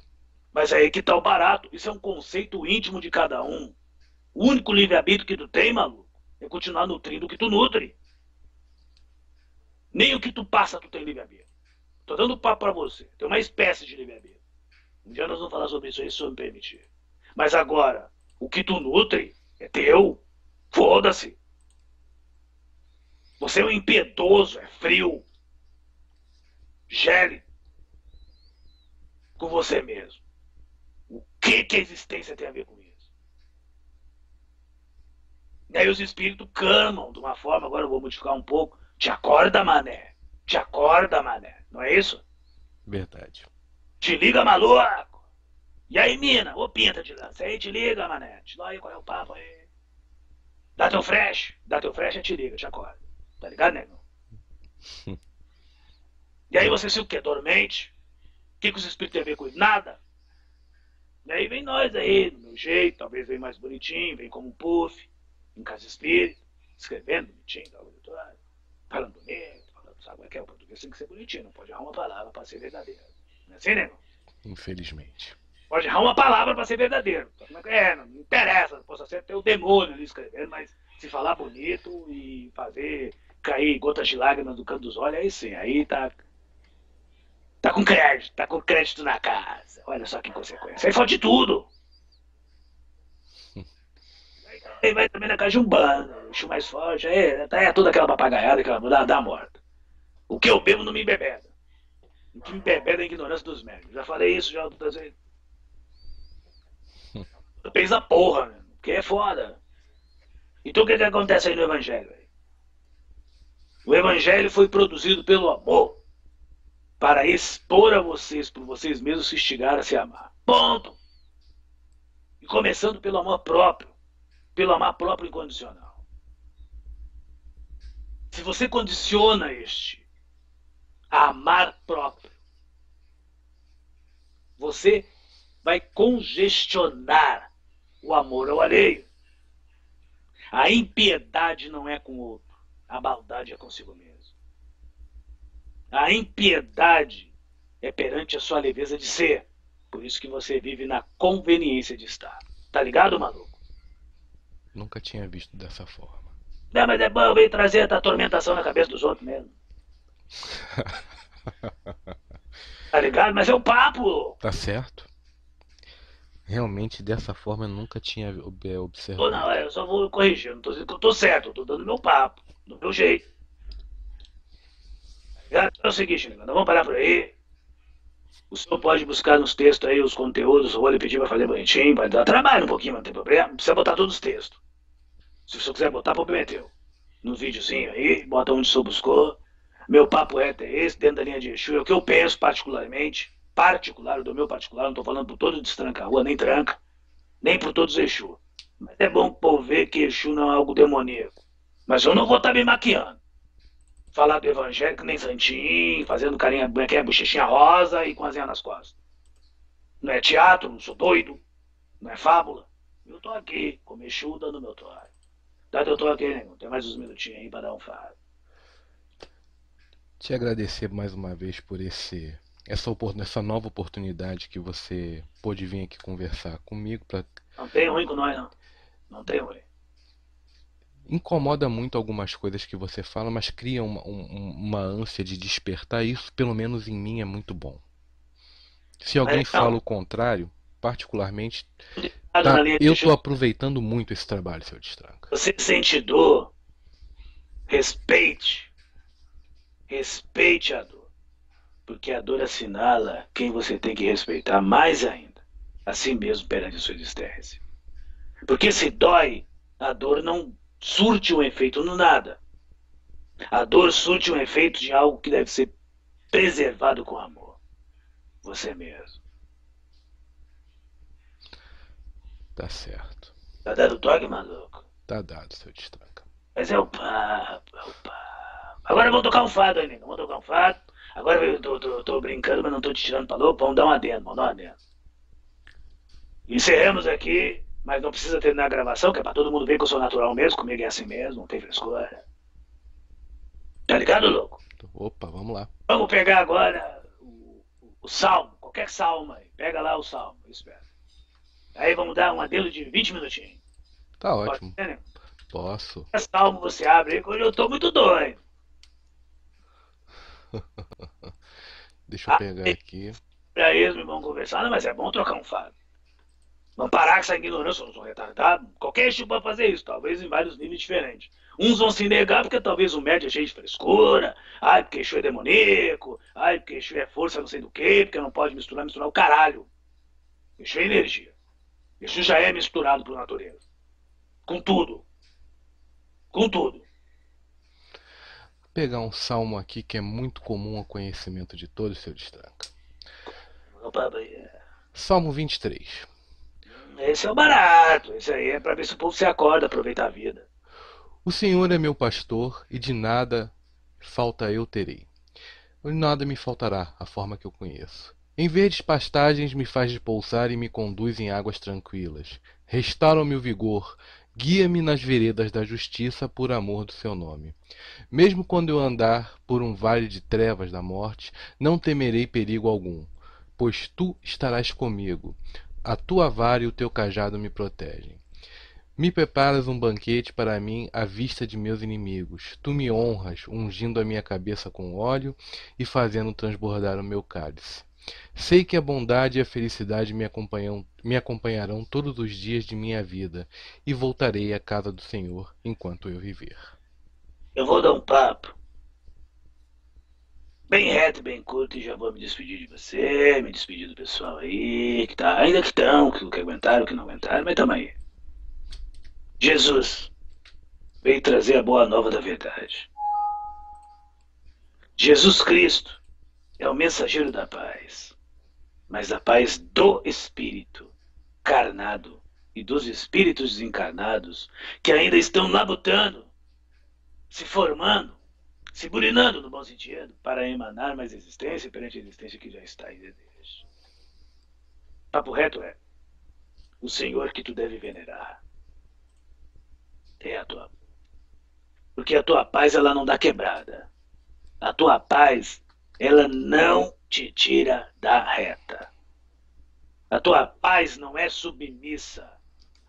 Mas aí que tá o barato. Isso é um conceito íntimo de cada um. O único livre-arbítrio que tu tem, maluco, é continuar nutrindo o que tu nutre. Nem o que tu passa tu tem livre-arbítrio. Tô dando papo pra você. Tem uma espécie de livre-arbítrio. Um dia nós vamos falar sobre isso aí, se eu me permitir. Mas agora, o que tu nutre é teu. Foda-se. Você é um impiedoso, é frio. Gele com você mesmo. O que, que a existência tem a ver com isso? E aí os espíritos clamam de uma forma, agora eu vou modificar um pouco. Te acorda, mané. Te acorda, mané. Não é isso? Verdade. Te liga, maluco. E aí, mina? Ô, pinta de lança. Aí, te liga, mané. Te dá aí qual é o papo aí. Dá teu fresh. Dá teu fresh e te liga, te acorda. Tá ligado, nego? e aí você se o quê? Dormente? O que, que os espíritos têm a ver com isso? Nada. E aí vem nós aí, do meu jeito, talvez vem mais bonitinho, vem como um puff, em casa espírita, escrevendo bonitinho, falando bonito, falando, sabe como é que é? O português tem que ser bonitinho, não pode errar uma palavra para ser verdadeiro. Não é assim, nego? Infelizmente. Pode errar uma palavra para ser verdadeiro. É, não interessa, possa ser até o demônio ali escrevendo, mas se falar bonito e fazer cair gotas de lágrimas do canto dos olhos, aí sim, aí tá. Tá com crédito, tá com crédito na casa. Olha só que consequência. Aí de tudo. Aí vai também na casa de um bando, o mais forte, aí tá, é toda aquela papagaiada, aquela mudada da morta. O que eu bebo não me embebeda. O que me embebeda é a ignorância dos médicos. Já falei isso já outras vezes. Pensa porra, mano. Porque é foda. Então o que, que acontece aí no Evangelho? O Evangelho foi produzido pelo amor para expor a vocês, por vocês mesmos se instigar a se amar. Ponto. E começando pelo amor próprio, pelo amar próprio incondicional. Se você condiciona este a amar próprio, você vai congestionar o amor ao alheio. A impiedade não é com o outro, a maldade é consigo mesmo. A impiedade é perante a sua leveza de ser. Por isso que você vive na conveniência de estar. Tá ligado, maluco? Nunca tinha visto dessa forma. Não, mas é bom eu venho trazer a atormentação na cabeça dos outros mesmo. tá ligado? Mas é o papo. Tá certo. Realmente dessa forma eu nunca tinha é, observado. Não, eu só vou corrigir. Não tô dizendo que eu tô certo, eu tô dando meu papo, do meu jeito. É o seguinte, nós vamos parar por aí. O senhor pode buscar nos textos aí os conteúdos, eu vou lhe pedir para fazer bonitinho, vai dar trabalho um pouquinho, não tem problema. Não precisa botar todos os textos. Se senhor quiser botar, problema é teu. No videozinho aí, bota onde o senhor buscou. Meu papo reto é esse, dentro da linha de Exu, é o que eu penso particularmente particular, do meu particular, não estou falando por todo destranca rua, nem tranca, nem por todos Exu. Mas é bom o povo ver que Exu não é algo demoníaco. Mas eu não vou estar tá me maquiando. Falar do evangélico nem santinho, fazendo carinha, é, é bochechinha rosa e com asinha nas costas. Não é teatro, não sou doido, não é fábula. Eu tô aqui, com Exu dando meu toque. Tá, eu tô aqui, né? Tem mais uns minutinhos aí para dar um fado. Te agradecer mais uma vez por esse essa, essa nova oportunidade que você pôde vir aqui conversar comigo. Pra... Não tem ruim com nós, não. Não tem ruim. Incomoda muito algumas coisas que você fala, mas cria uma, um, uma ânsia de despertar. Isso, pelo menos em mim, é muito bom. Se alguém é, fala o contrário, particularmente, tá, eu estou aproveitando muito esse trabalho, seu destranca. Você sente dor, respeite. Respeite a dor porque a dor assinala quem você tem que respeitar mais ainda, assim mesmo perante a sua existência. Porque se dói, a dor não surte um efeito no nada. A dor surte um efeito de algo que deve ser preservado com amor. Você mesmo. Tá certo. Tá dado toque, maluco? Tá dado, seu destranca. Mas é o papo, é o papo. Agora vamos tocar um fado, amigo. Vamos tocar um fado. Agora eu tô, tô, tô brincando, mas não tô te tirando pra louco. Vamos dar uma adendo, vamos dar uma adendo. Encerramos aqui, mas não precisa terminar a gravação, que é pra todo mundo ver que eu sou natural mesmo, comigo é assim mesmo, não tem frescura. Tá ligado, louco? Opa, vamos lá. Vamos pegar agora o, o salmo, qualquer salmo aí. Pega lá o salmo, eu espero. Aí vamos dar um adendo de 20 minutinhos. Tá ótimo. Ser, né? Posso. Qualquer salmo você abre aí, hoje eu tô muito doido. Deixa eu Ah, pegar e- aqui. Pra eles, meu irmão, conversar, não, mas é bom trocar um fato. Vamos parar com essa ignorância, eu não sou retardado. Qualquer tipo pode fazer isso, talvez em vários níveis diferentes. Uns vão se negar porque talvez o médio é cheio de frescura, ai, porque Exu é demoníaco, ai, porque Exu é força não sei do que, porque não pode misturar, misturar o caralho. Exu é energia. Exu já é misturado por natureza. Com tudo. Com tudo. Vou pegar um salmo aqui que é muito comum ao conhecimento de todos, seu destranca. É. Salmo 23. Esse é o barato. Esse aí é pra ver se o povo se acorda, aproveita a vida. O Senhor é meu pastor e de nada falta eu terei. De nada me faltará, a forma que eu conheço. Em verdes pastagens me faz repousar e me conduz em águas tranquilas. Restaura-me o vigor, guia-me nas veredas da justiça por amor do seu nome. Mesmo quando eu andar por um vale de trevas da morte, não temerei perigo algum, pois tu estarás comigo. A tua vara e o teu cajado me protegem. Me preparas um banquete para mim à vista de meus inimigos. Tu me honras, ungindo a minha cabeça com óleo e fazendo transbordar o meu cálice. Sei que a bondade e a felicidade me, acompanham, me acompanharão todos os dias de minha vida, e voltarei à casa do Senhor enquanto eu viver. Eu vou dar um papo. Bem reto, bem curto, e já vou me despedir de você, me despedir do pessoal aí, que tá, ainda que estão, que, que aguentaram, que não aguentaram, mas tamo aí. Jesus veio trazer a boa nova da verdade. Jesus Cristo é o mensageiro da paz, mas da paz do Espírito, carnado, e dos espíritos desencarnados que ainda estão labutando se formando, se burinando no bom sentido, para emanar mais existência perante a existência que já está em deles. Papo reto é o Senhor que tu deve venerar. É a tua. Porque a tua paz ela não dá quebrada. A tua paz ela não te tira da reta. A tua paz não é submissa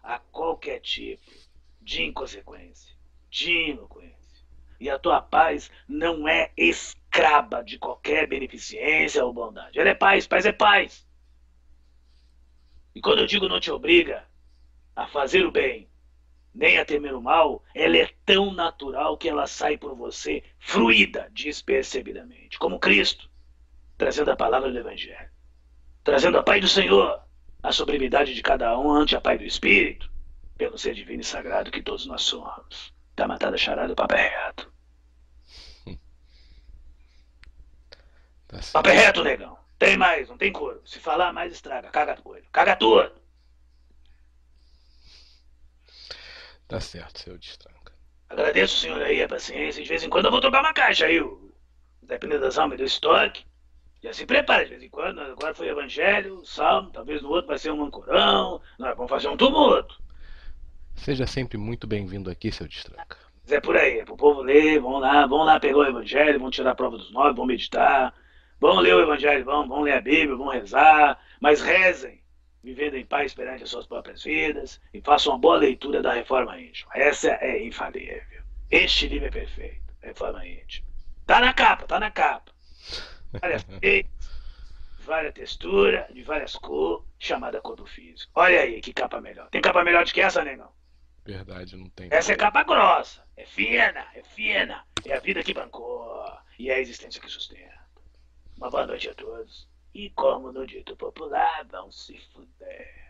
a qualquer tipo de inconsequência, de ineloquência. E a tua paz não é escraba de qualquer beneficência ou bondade. Ela é paz, paz é paz. E quando eu digo não te obriga a fazer o bem, nem a temer o mal, ela é tão natural que ela sai por você fruída despercebidamente, como Cristo, trazendo a palavra do Evangelho, trazendo a paz do Senhor, a sublimidade de cada um ante a paz do Espírito, pelo ser divino e sagrado que todos nós somos. Tá matada charada, papo é reto. Tá. Papo é reto, negão. Tem mais, não tem coro. Se falar mais, estraga. Caga tudo. Caga tudo. Tá certo, seu destranca. Agradeço o senhor aí a paciência. De vez em quando eu vou trocar uma caixa aí. Dependendo das almas do estoque. Já se prepara de vez em quando. Agora foi Evangelho, Salmo. Talvez no outro vai ser um mancorão. Nós vamos fazer um tumulto. Seja sempre muito bem-vindo aqui, seu destranca. Mas é por aí. É pro povo ler. Vamos lá. Vamos lá pegar o Evangelho. Vamos tirar a prova dos nove. Vamos meditar. Vamos ler o Evangelho. Vamos, vamos ler a Bíblia. Vamos rezar. Mas rezem. Vivendo em paz perante as suas próprias vidas. E façam uma boa leitura da Reforma Íntima. Essa é infalível. Este livro é perfeito. Reforma Íntima. Tá na capa, tá na capa. Várias feitas, várias texturas, de várias cores, chamada cor do físico. Olha aí que capa melhor. Tem capa melhor do que essa, negão? Verdade, não tem. Essa é capa grossa, é fina, é fina. É a vida que bancou e é a existência que sustenta. Uma boa noite a todos. E como no dito popular, vão se fuder.